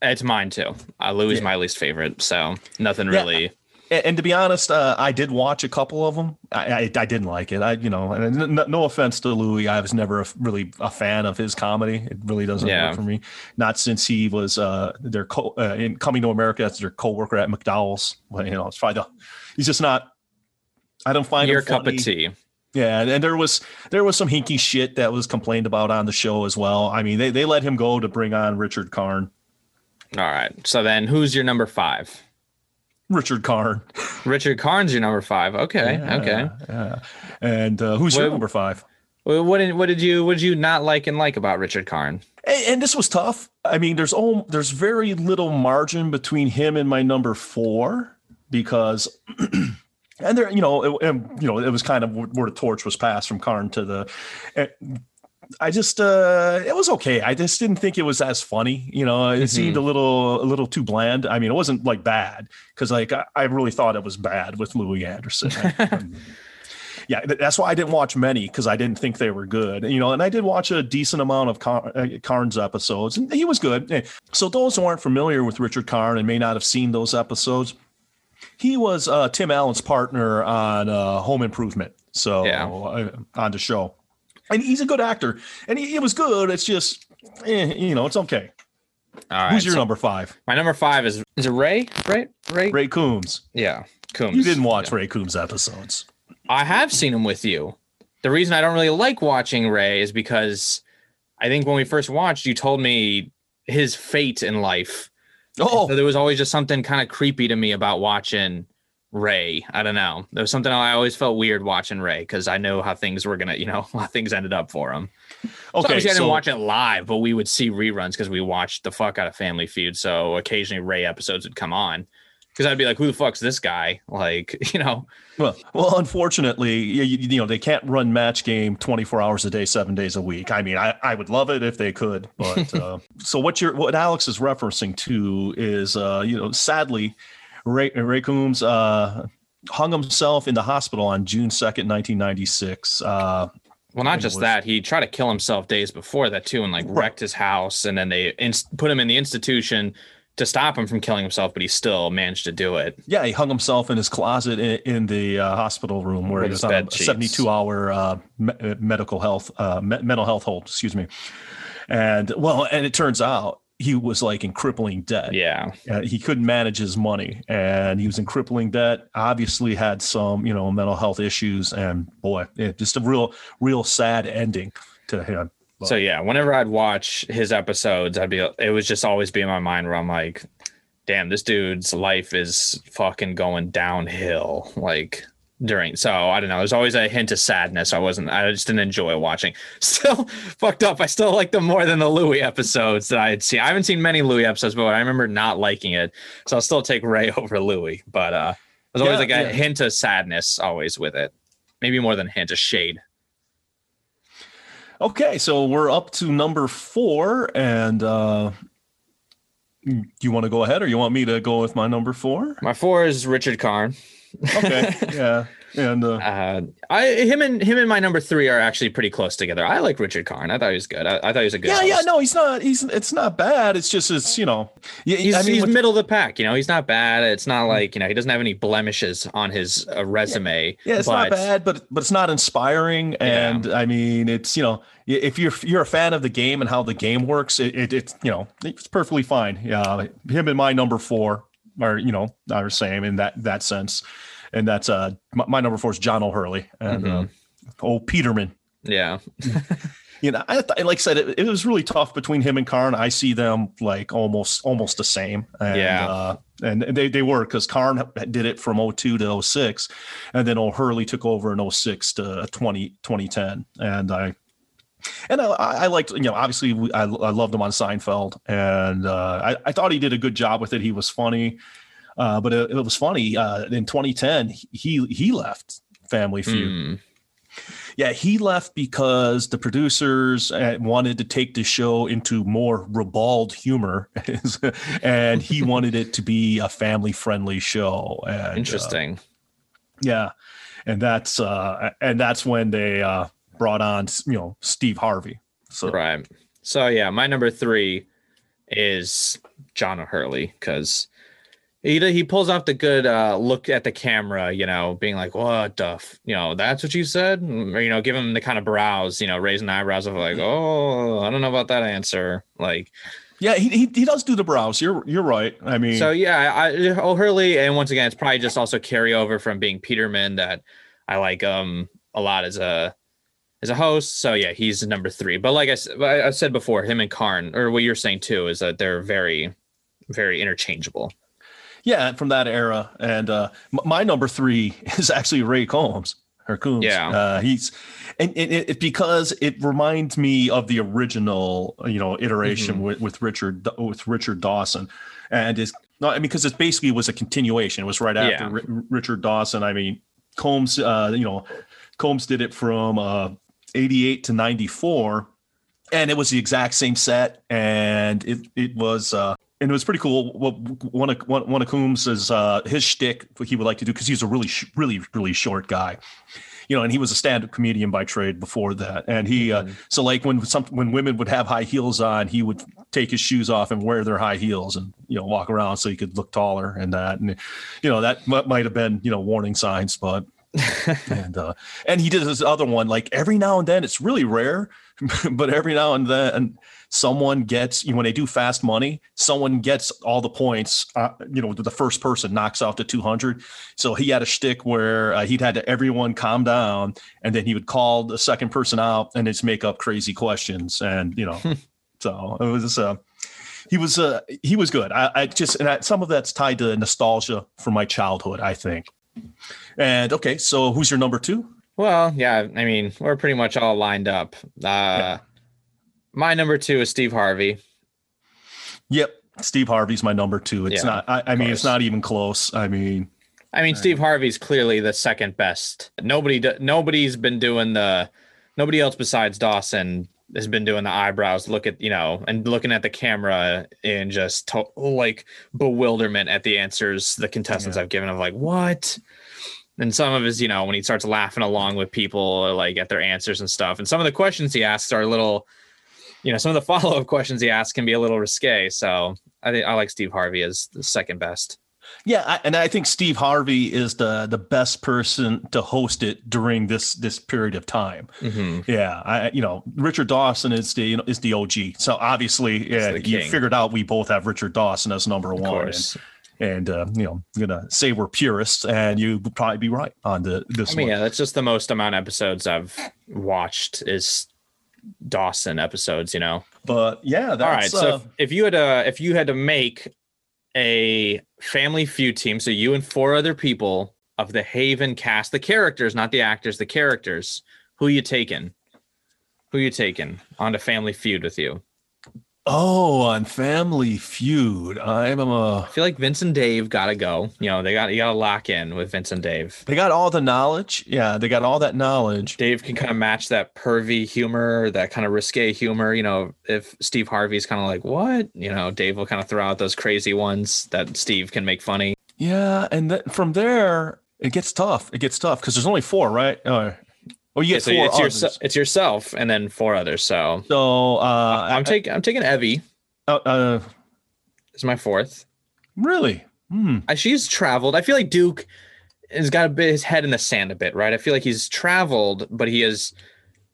it's mine too. Uh, Louie is Yeah. my least favorite, so nothing Yeah. And, and to be honest, uh, I did watch a couple of them. I, I, I didn't like it. I, you know, and n- no offense to Louie, I was never a, really a fan of his comedy. It really doesn't Yeah. work for me. Not since he was uh, their co- uh, in coming to America as their co-worker at McDowell's. Well, you know, it's probably the, he's just not. I don't find Your him cup funny. of tea. Yeah, and, and there was there was some hinky shit that was complained about on the show as well. I mean, they they let him go to bring on Richard Karn. All right, so then who's your number five? Richard Karn. Richard Karn's your number five. Okay, okay. Yeah. And uh, who's your number five? Well, what did what did you what did you not like and like about Richard Karn? And, and this was tough. I mean, there's all there's very little margin between him and my number four because, [CLEARS THROAT] and there, you know, it, and, you know, it was kind of where the torch was passed from Karn to the. I just, uh, it was okay. I just didn't think it was as funny. You know, it Mhm. seemed a little, a little too bland. I mean, it wasn't like bad because, like, I, I really thought it was bad with Louie Anderson. [LAUGHS] yeah, that's why I didn't watch many because I didn't think they were good. You know, and I did watch a decent amount of uh, episodes, and he was good. So those who aren't familiar with Richard Karn and may not have seen those episodes, he was uh, Tim Allen's partner on uh, Home Improvement. So Yeah. uh, on the show, and he's a good actor, and he, it was good. It's just, eh, you know, it's okay. All right, Who's your so number five? my number five is is it Ray? Right, Ray. Ray Coombs. Yeah, Coombs. You didn't watch Yeah. Ray Coombs episodes. I have seen him with you. The reason I don't really like watching Ray is because I think when we first watched, you told me his fate in life. Oh, So there was always just something kind of creepy to me about watching Ray. I don't know. There was something I always felt weird watching Ray because I know how things were gonna, you know, [LAUGHS] how things ended up for him. So Okay, obviously I didn't so- watch it live, but we would see reruns because we watched the fuck out of Family Feud. So occasionally Ray episodes would come on because I'd be like, "Who the fuck's this guy?" [LAUGHS] Like, you know, Well, well, unfortunately, you, you know they can't run match game 24 hours a day, seven days a week. I mean, I, I would love it if they could, but [LAUGHS] uh, so what you're what Alex is referencing to is uh, you know sadly, Ray Ray Coombs uh, hung himself in the hospital on June 2nd, 1996. Uh, well, not just was- that, he tried to kill himself days before that too, and like Right. wrecked his house, and then they inst- put him in the institution to stop him from killing himself, but he still managed to do it. yeah, he hung himself in his closet in, in the uh, hospital room where With he was on a 72 hour uh, me- medical health uh, me- mental health hold. Excuse me. And well, and it turns out he was like in crippling debt. Yeah, Uh, he couldn't manage his money and he was in crippling debt obviously had some you know mental health issues and boy it, just a real real sad ending to him So yeah, whenever I'd watch his episodes, I'd be it was just always be in my mind where I'm like, damn, this dude's life is fucking going downhill. Like during so I don't know. There's always a hint of sadness. I wasn't I just didn't enjoy watching. [LAUGHS] Still fucked up. I still like them more than the Louie episodes that I had seen. I haven't seen many Louie episodes, but I remember not liking it. So I'll still take Ray [LAUGHS] over Louis. But uh there's always Yeah, like a yeah. hint of sadness always with it. Maybe more than a hint, a shade. okay so we're up to number four and uh do you want to go ahead or you want me to go with my number four My four is Richard Karn. Okay [LAUGHS] yeah and uh, Uh, I him and him and my number three are actually pretty close together. I like Richard Karn. I thought he was good. I, I thought he was a good. yeah yeah no he's not he's it's not bad it's just it's you know yeah He's, I mean, he's middle of the pack. You know, he's not bad. It's not like you know he doesn't have any blemishes on his uh, resume. Yeah, it's but not bad, but but it's not inspiring. And I mean, it's you know, if you're you're a fan of the game and how the game works, it, it it's you know, it's perfectly fine. Yeah, him and my number four are you know are the same in that that sense, and that's uh my, my number four is John O'Hurley and uh, old Peterman. Yeah, [LAUGHS] You know, I th- like I said, it, it was really tough between him and Karn. I see them like almost almost the same. And, Yeah. uh, and they, they were because Karn did it from 02 to 06, and then O'Hurley took over in 06 to 20, 2010. And I and I, I liked, you know, obviously we- I, I loved him on Seinfeld, and uh, I, I thought he did a good job with it. He was funny, uh, but it, it was funny. Uh, in 2010, he he left Family Feud. Hmm. Yeah, he left because the producers uh, wanted to take the show into more ribald humor, [LAUGHS] and he wanted it to be a family-friendly show. And, uh, interesting. yeah, and that's uh, and that's when they uh, brought on you know Steve Harvey. So Right. So yeah, my number three is John O'Hurley because he he pulls off the good uh, look at the camera, you know, being like, "What the, f-? you know, that's what you said," or you know, give him the kind of brows, you know, raising eyebrows of like, "Oh, I don't know about that answer." Like, yeah, he, he he does do the brows. You're you're right. I mean, so yeah, I, O'Hurley, and once again, it's probably just also carryover from being Peterman that I like um a lot as a as a host. So yeah, he's number three. But like I said before, him and Karn, or what you're saying too, is that they're very, very interchangeable. yeah, from that era. And uh, my number three [LAUGHS] is actually Ray Combs. Or Coombs. Yeah. uh, he's and, and it, it because it reminds me of the original, you know, iteration Mhm. with, with Richard with Richard Dawson, and is not I mean because it basically was a continuation. It was right after Yeah. Ri- Richard Dawson. I mean, Combs, uh, you know, Combs did it from uh, '88 to '94, and it was the exact same set, and it it was. Uh, and it was pretty cool. What one of one, one of Coombs is uh, his shtick, what he would like to do, because he's a really, sh- really, really short guy, you know, and he was a stand-up comedian by trade before that. And he, uh, so like when some when women would have high heels on, he would take his shoes off and wear their high heels and you know walk around so he could look taller and that, and you know that m- might have been you know warning signs, but [LAUGHS] and uh, and he did this other one like every now and then it's really rare [LAUGHS] but every now and then someone gets you know, when they do fast money someone gets all the points uh, you know the first person knocks off the 200 so he had a shtick where uh, he'd had to everyone calm down and then he would call the second person out and just make up crazy questions and you know [LAUGHS] so it was uh he was uh he was good. I, I just and I, some of that's tied to nostalgia from my childhood i think And okay, so who's your number two? Well, yeah, I mean, we're pretty much all lined up. Uh, yeah. My number two is Steve Harvey. Yep, Steve Harvey's my number two. It's yeah, not. I, I mean, it's not even close. I mean, I mean, Steve Harvey's clearly the second best. Nobody, nobody's been doing the. Nobody else besides Dawson has been doing the eyebrows. Look at you know, and looking at the camera in just to, like bewilderment at the answers the contestants yeah. have given. Of like, what? and some of his, you know, when he starts laughing along with people, like at their answers and stuff. And some of the questions he asks are a little, you know, some of the [LAUGHS] follow up questions he asks can be a little risque. So I think I like Steve Harvey as the second best. Yeah, I, and I think Steve Harvey is the the best person to host it during this this period of time. Mm-hmm. Yeah, I you know Richard Dawson is the you know, is the OG. So obviously, yeah, you figured out we both have Richard Dawson as number of one. And, and uh, you know, I'm gonna say we're purists, and you would probably be right on the this. I mean, one. yeah, that's just the most amount of episodes I've watched is Dawson episodes. You know, but yeah, all right. So uh, if, if you had to, if you had to make a Family Feud team, so you and four other people of the Haven cast, the characters, not the actors, the characters, who you taking? Who you taking on to Family Feud with you? Oh, on Family Feud, I'm a. I feel like Vince and Dave gotta go. You know, they got you gotta lock in with Vince and Dave. They got all the knowledge. Yeah, they got all that knowledge. Dave can kind of match that pervy humor, that kind of risque humor. You know, if Steve Harvey's kind of like, what? You know, Dave will kind of throw out those crazy ones that Steve can make funny. Yeah, and th- from there it gets tough. It gets tough because there's only four, right? Uh, Oh, you get yeah, so four it's, your, it's yourself and then four others. So, so uh, I'm taking I'm taking Evie. Uh, uh, is my fourth. Really? Hmm. She's traveled. I feel like Duke has got a bit his head in the sand a bit, right? I feel like he's traveled, but he is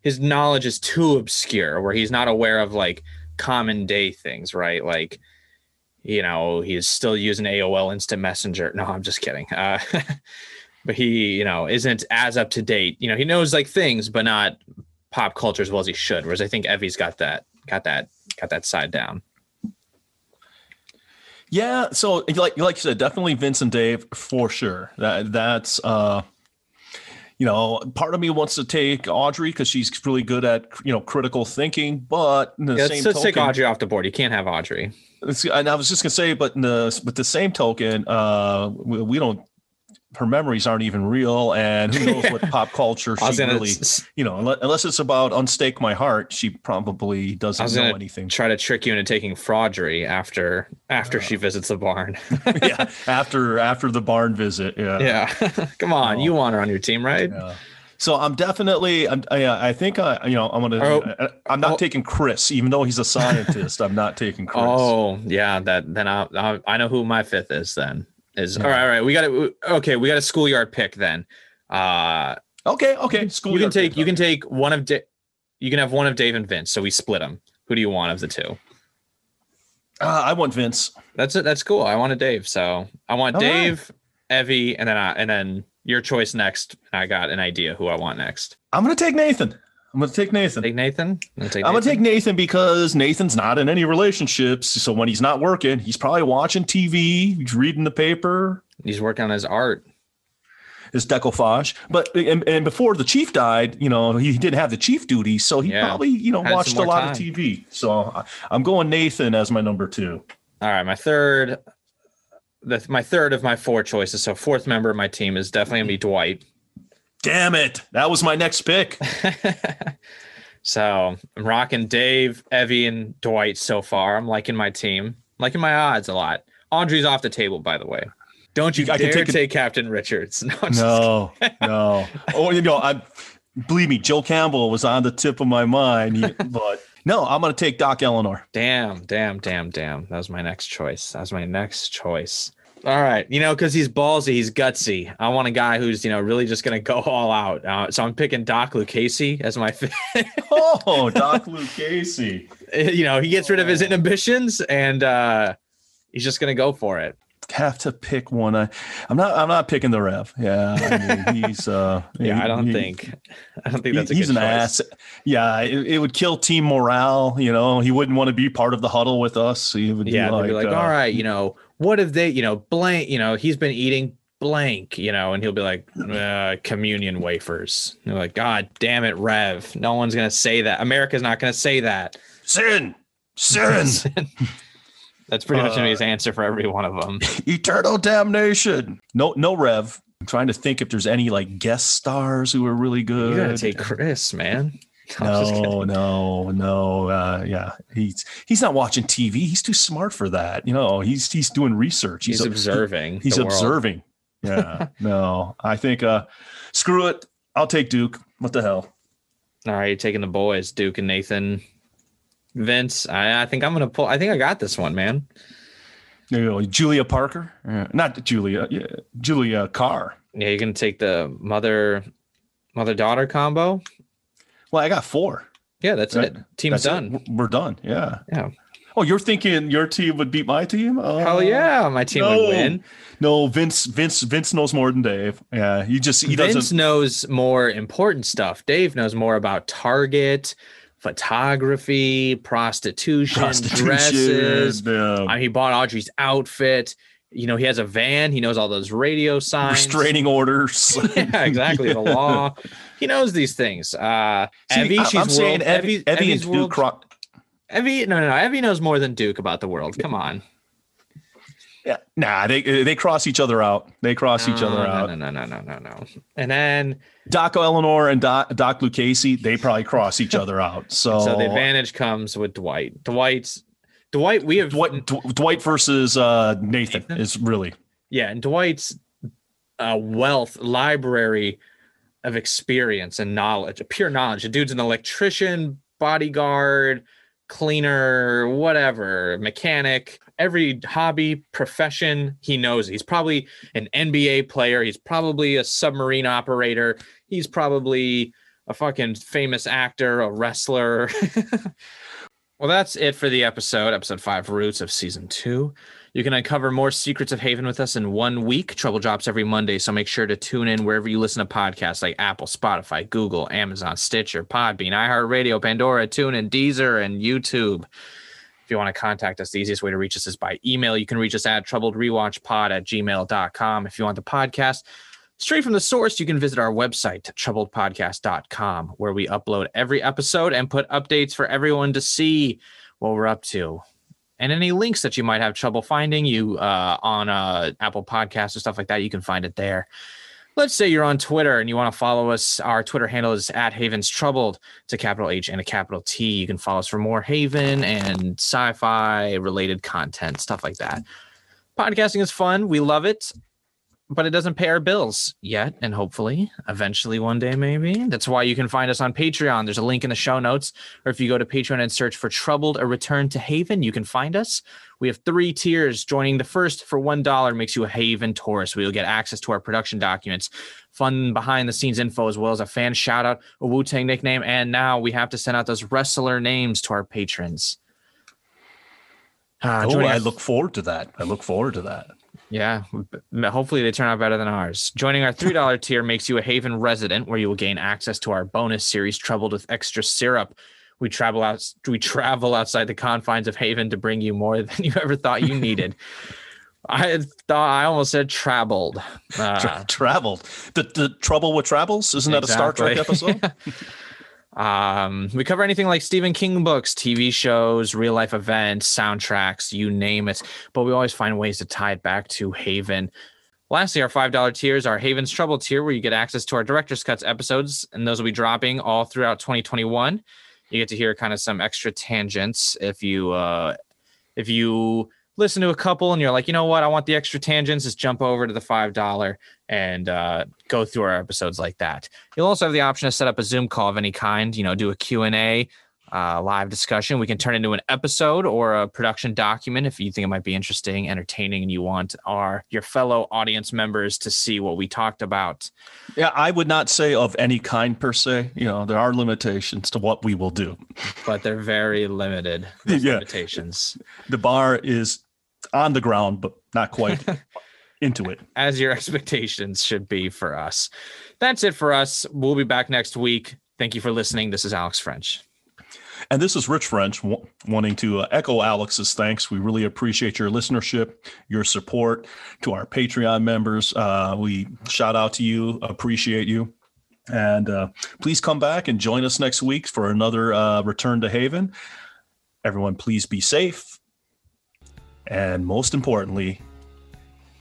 his knowledge is too obscure, where he's not aware of like common day things, right? Like, you know, he's still using AOL Instant Messenger. No, I'm just kidding. Uh, [LAUGHS] but he, you know, isn't as up to date. You know, he knows like things, but not pop culture as well as he should. Whereas I think Evie's got that, got that, got that side down. Yeah, so like like you said, definitely Vince and Dave for sure. That that's uh you know, part of me wants to take Audrey because she's really good at you know critical thinking, but in the yeah, same let's, token, take Audrey off the board. You can't have Audrey. And I was just gonna say, but in the but the same token, uh, we, we don't her memories aren't even real and who knows what [LAUGHS] pop culture she really you know unless it's about unstake my heart she probably doesn't know anything try to trick you into taking fraudery after after uh, she visits the barn [LAUGHS] [LAUGHS] yeah after after the barn visit yeah yeah come on oh. you want her on your team right yeah. So I'm definitely, I'm, I, I think I, you know, I'm gonna, oh, I'm not oh. taking Chris, even though he's a scientist. I'm not taking Chris. Oh, yeah, that then I, I, I know who my fifth is. Then is all right. All right. We got it. okay. We got a schoolyard pick then. Uh, okay. Okay. Schoolyard. You can take. Pick, you can take one of. Da- you can have one of Dave and Vince. So we split them. Who do you want of the two? Uh, I want Vince. That's it. That's cool. I wanted Dave. So I want all Dave, right. Evie, and then I, and then your choice next. I got an idea who I want next. I'm gonna take Nathan. I'm gonna take Nathan. Take Nathan. I'm gonna take, I'm Nathan. Gonna take Nathan because Nathan's not in any relationships. So when he's not working, he's probably watching TV, he's reading the paper. He's working on his art, his decoupage. But and, and before the chief died, you know, he didn't have the chief duty, so he yeah. probably you know Had watched a lot time. of TV. So I'm going Nathan as my number two. All right, my third. The, my third of my four choices. So fourth member of my team is definitely gonna be Dwight. Damn it. That was my next pick. [LAUGHS] so I'm rocking Dave, Evie, and Dwight so far. I'm liking my team. I'm liking my odds a lot. Andre's off the table, by the way. Don't you I dare take, take Captain Richards. [LAUGHS] No, no, no. Oh, you know, I believe me, Joe Campbell was on the tip of my mind, [LAUGHS] but no, I'm going to take Doc Eleanor. Damn, damn, damn, damn. That was my next choice. That was my next choice. All right, you know, because he's ballsy, he's gutsy. I want a guy who's you know really just gonna go all out. Uh, so I'm picking Doc Lucchese as my. [LAUGHS] oh, Doc Lucchese. You know, he gets rid of his inhibitions and uh, he's just gonna go for it. Have to pick one. I, I'm not. I'm not picking the Rev. Yeah, I mean, [LAUGHS] he's. uh Yeah, he, I don't he, think. I don't think that's. a he's an choice. ass. Yeah, it, it, would kill team morale. You know, he wouldn't want to be part of the huddle with us. He would. Yeah, be like, be like, uh, all right, you know what if they, you know, blank, you know, he's been eating blank, you know, and he'll be like, uh, communion wafers. And they're like, God damn it, Rev. No one's going to say that. America's not going to say that. Sin, [LAUGHS] sin, That's pretty much Uh, his answer for every one of them. [LAUGHS] eternal damnation. No, no Rev. I'm trying to think if there's any like guest stars who are really good. You got to take Chris, man. [LAUGHS] I'm just kidding. No, no, no. Uh, yeah, he's he's not watching TV. He's too smart for that. You know, he's he's doing research. He's, a- observing. He's observing. Yeah, [LAUGHS] no. I think uh, screw it. I'll take Duke. What the hell? All right, you're taking the boys, Duke and Nathan. Vince, I, I think I'm gonna pull. I think I got this one, man. You know, Julia Parker, Uh, not Julia. Yeah, Julia Carr. Yeah, you're gonna take the mother, mother daughter combo. Well, I got four. Yeah, that's Right. it. Team's That's done. We're- We're done. Yeah. Yeah. Oh, you're thinking your team would beat my team? Oh, Hell yeah, my team oh, no. would win. No, Vince. Vince. Vince knows more than Dave. Yeah, he just he Vince doesn't. knows more important stuff. Dave knows more about Target, photography, prostitution, Prostitution. dresses. yeah. I mean, he bought Audrey's outfit. You know, he has a van. He knows all those radio signs. restraining orders. [LAUGHS] yeah, exactly. The law. [LAUGHS] He knows these things. Uh, See, Evie, I- she's I'm saying world, Evie, Evie, Evie and Duke. world- Cro- Evie, no, no, no. Evie knows more than Duke about the world. Come on. yeah, nah, they they cross each other out. They cross each other no, out. No, no, no, no, no, no. And then, Doc Eleanor and Doc, Doc Lucchese, they probably cross each [LAUGHS] other out. So, so the advantage comes with Dwight. Dwight's Dwight. We have Dwight, Dwight versus uh, Nathan, Nathan? is really yeah, and Dwight's uh, wealth library of experience and knowledge, pure knowledge. The dude's an electrician, bodyguard, cleaner, whatever, mechanic, every hobby, profession, he knows. He's probably an NBA player. He's probably a submarine operator. He's probably a fucking famous actor, a wrestler. [LAUGHS] well, that's it for the episode, episode five, Roots of season two. You can uncover more secrets of Haven with us in one week. Trouble drops every Monday, so make sure to tune in wherever you listen to podcasts like Apple, Spotify, Google, Amazon, Stitcher, Podbean, iHeartRadio, Pandora, TuneIn, Deezer, and YouTube. If you want to contact us, the easiest way to reach us is by email. You can reach us at troubledrewatchpod at gmail.com. If you want the podcast straight from the source, you can visit our website, troubledpodcast.com, where we upload every episode and put updates for everyone to see what we're up to and any links that you might have trouble finding you uh, on uh, Apple Podcasts or stuff like that, you can find it there. Let's say you're on Twitter and you want to follow us. Our Twitter handle is at Havens Troubled. It's a capital H and a capital T. You can follow us for more Haven and sci-fi related content, stuff like that. Podcasting is fun. We love it, but it doesn't pay our bills yet, and hopefully, eventually, one day, maybe. That's why you can find us on Patreon. There's a link in the show notes, or if you go to Patreon and search for Troubled: A Return to Haven, you can find us. We have three tiers. Joining the first for one dollar makes you a Haven tourist. We will get access to our production documents, fun behind the scenes info, as well as a fan shout out, a Wu Tang nickname, and now we have to send out those wrestler names to our patrons. Uh, oh, I look forward to that. I look forward to that. Yeah, hopefully they turn out better than ours. Joining our $3 [LAUGHS] tier makes you a Haven resident where you will gain access to our bonus series Troubled with Extra Syrup. We travel out we travel outside the confines of Haven to bring you more [LAUGHS] than you ever thought you needed. [LAUGHS] I thought I almost said traveled. Uh, Tra- traveled. The the trouble with travels isn't that a Star Trek episode? Um, we cover anything like Stephen King books, TV shows, real life events, soundtracks, you name it. But we always find ways to tie it back to Haven. Lastly, our $5 tiers are Haven's Trouble tier, where you get access to our Director's Cuts episodes, and those will be dropping all throughout 2021. You get to hear kind of some extra tangents if you uh if you listen to a couple and you're like, you know what, I want the extra tangents, just jump over to the five dollar and uh, go through our episodes like that. You'll also have the option to set up a Zoom call of any kind, you know, do a Q&A, uh, live discussion. We can turn into an episode or a production document if you think it might be interesting, entertaining, and you want our your fellow audience members to see what we talked about. yeah, I would not say of any kind per se. You know, there are limitations to what we will do. But they're very limited [LAUGHS] Yeah. limitations. The bar is on the ground, but not quite [LAUGHS] into it. as your expectations should be for us. That's it for us. We'll be back next week. Thank you for listening. This is Alex French. And this is Rich French w- wanting to uh, echo Alex's thanks. We really appreciate your listenership, your support to our Patreon members. Uh, we shout out to you, appreciate you. And uh, please come back and join us next week for another uh, Return to Haven. Everyone, please be safe. And most importantly,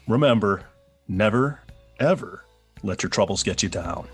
remember never, ever let your troubles get you down.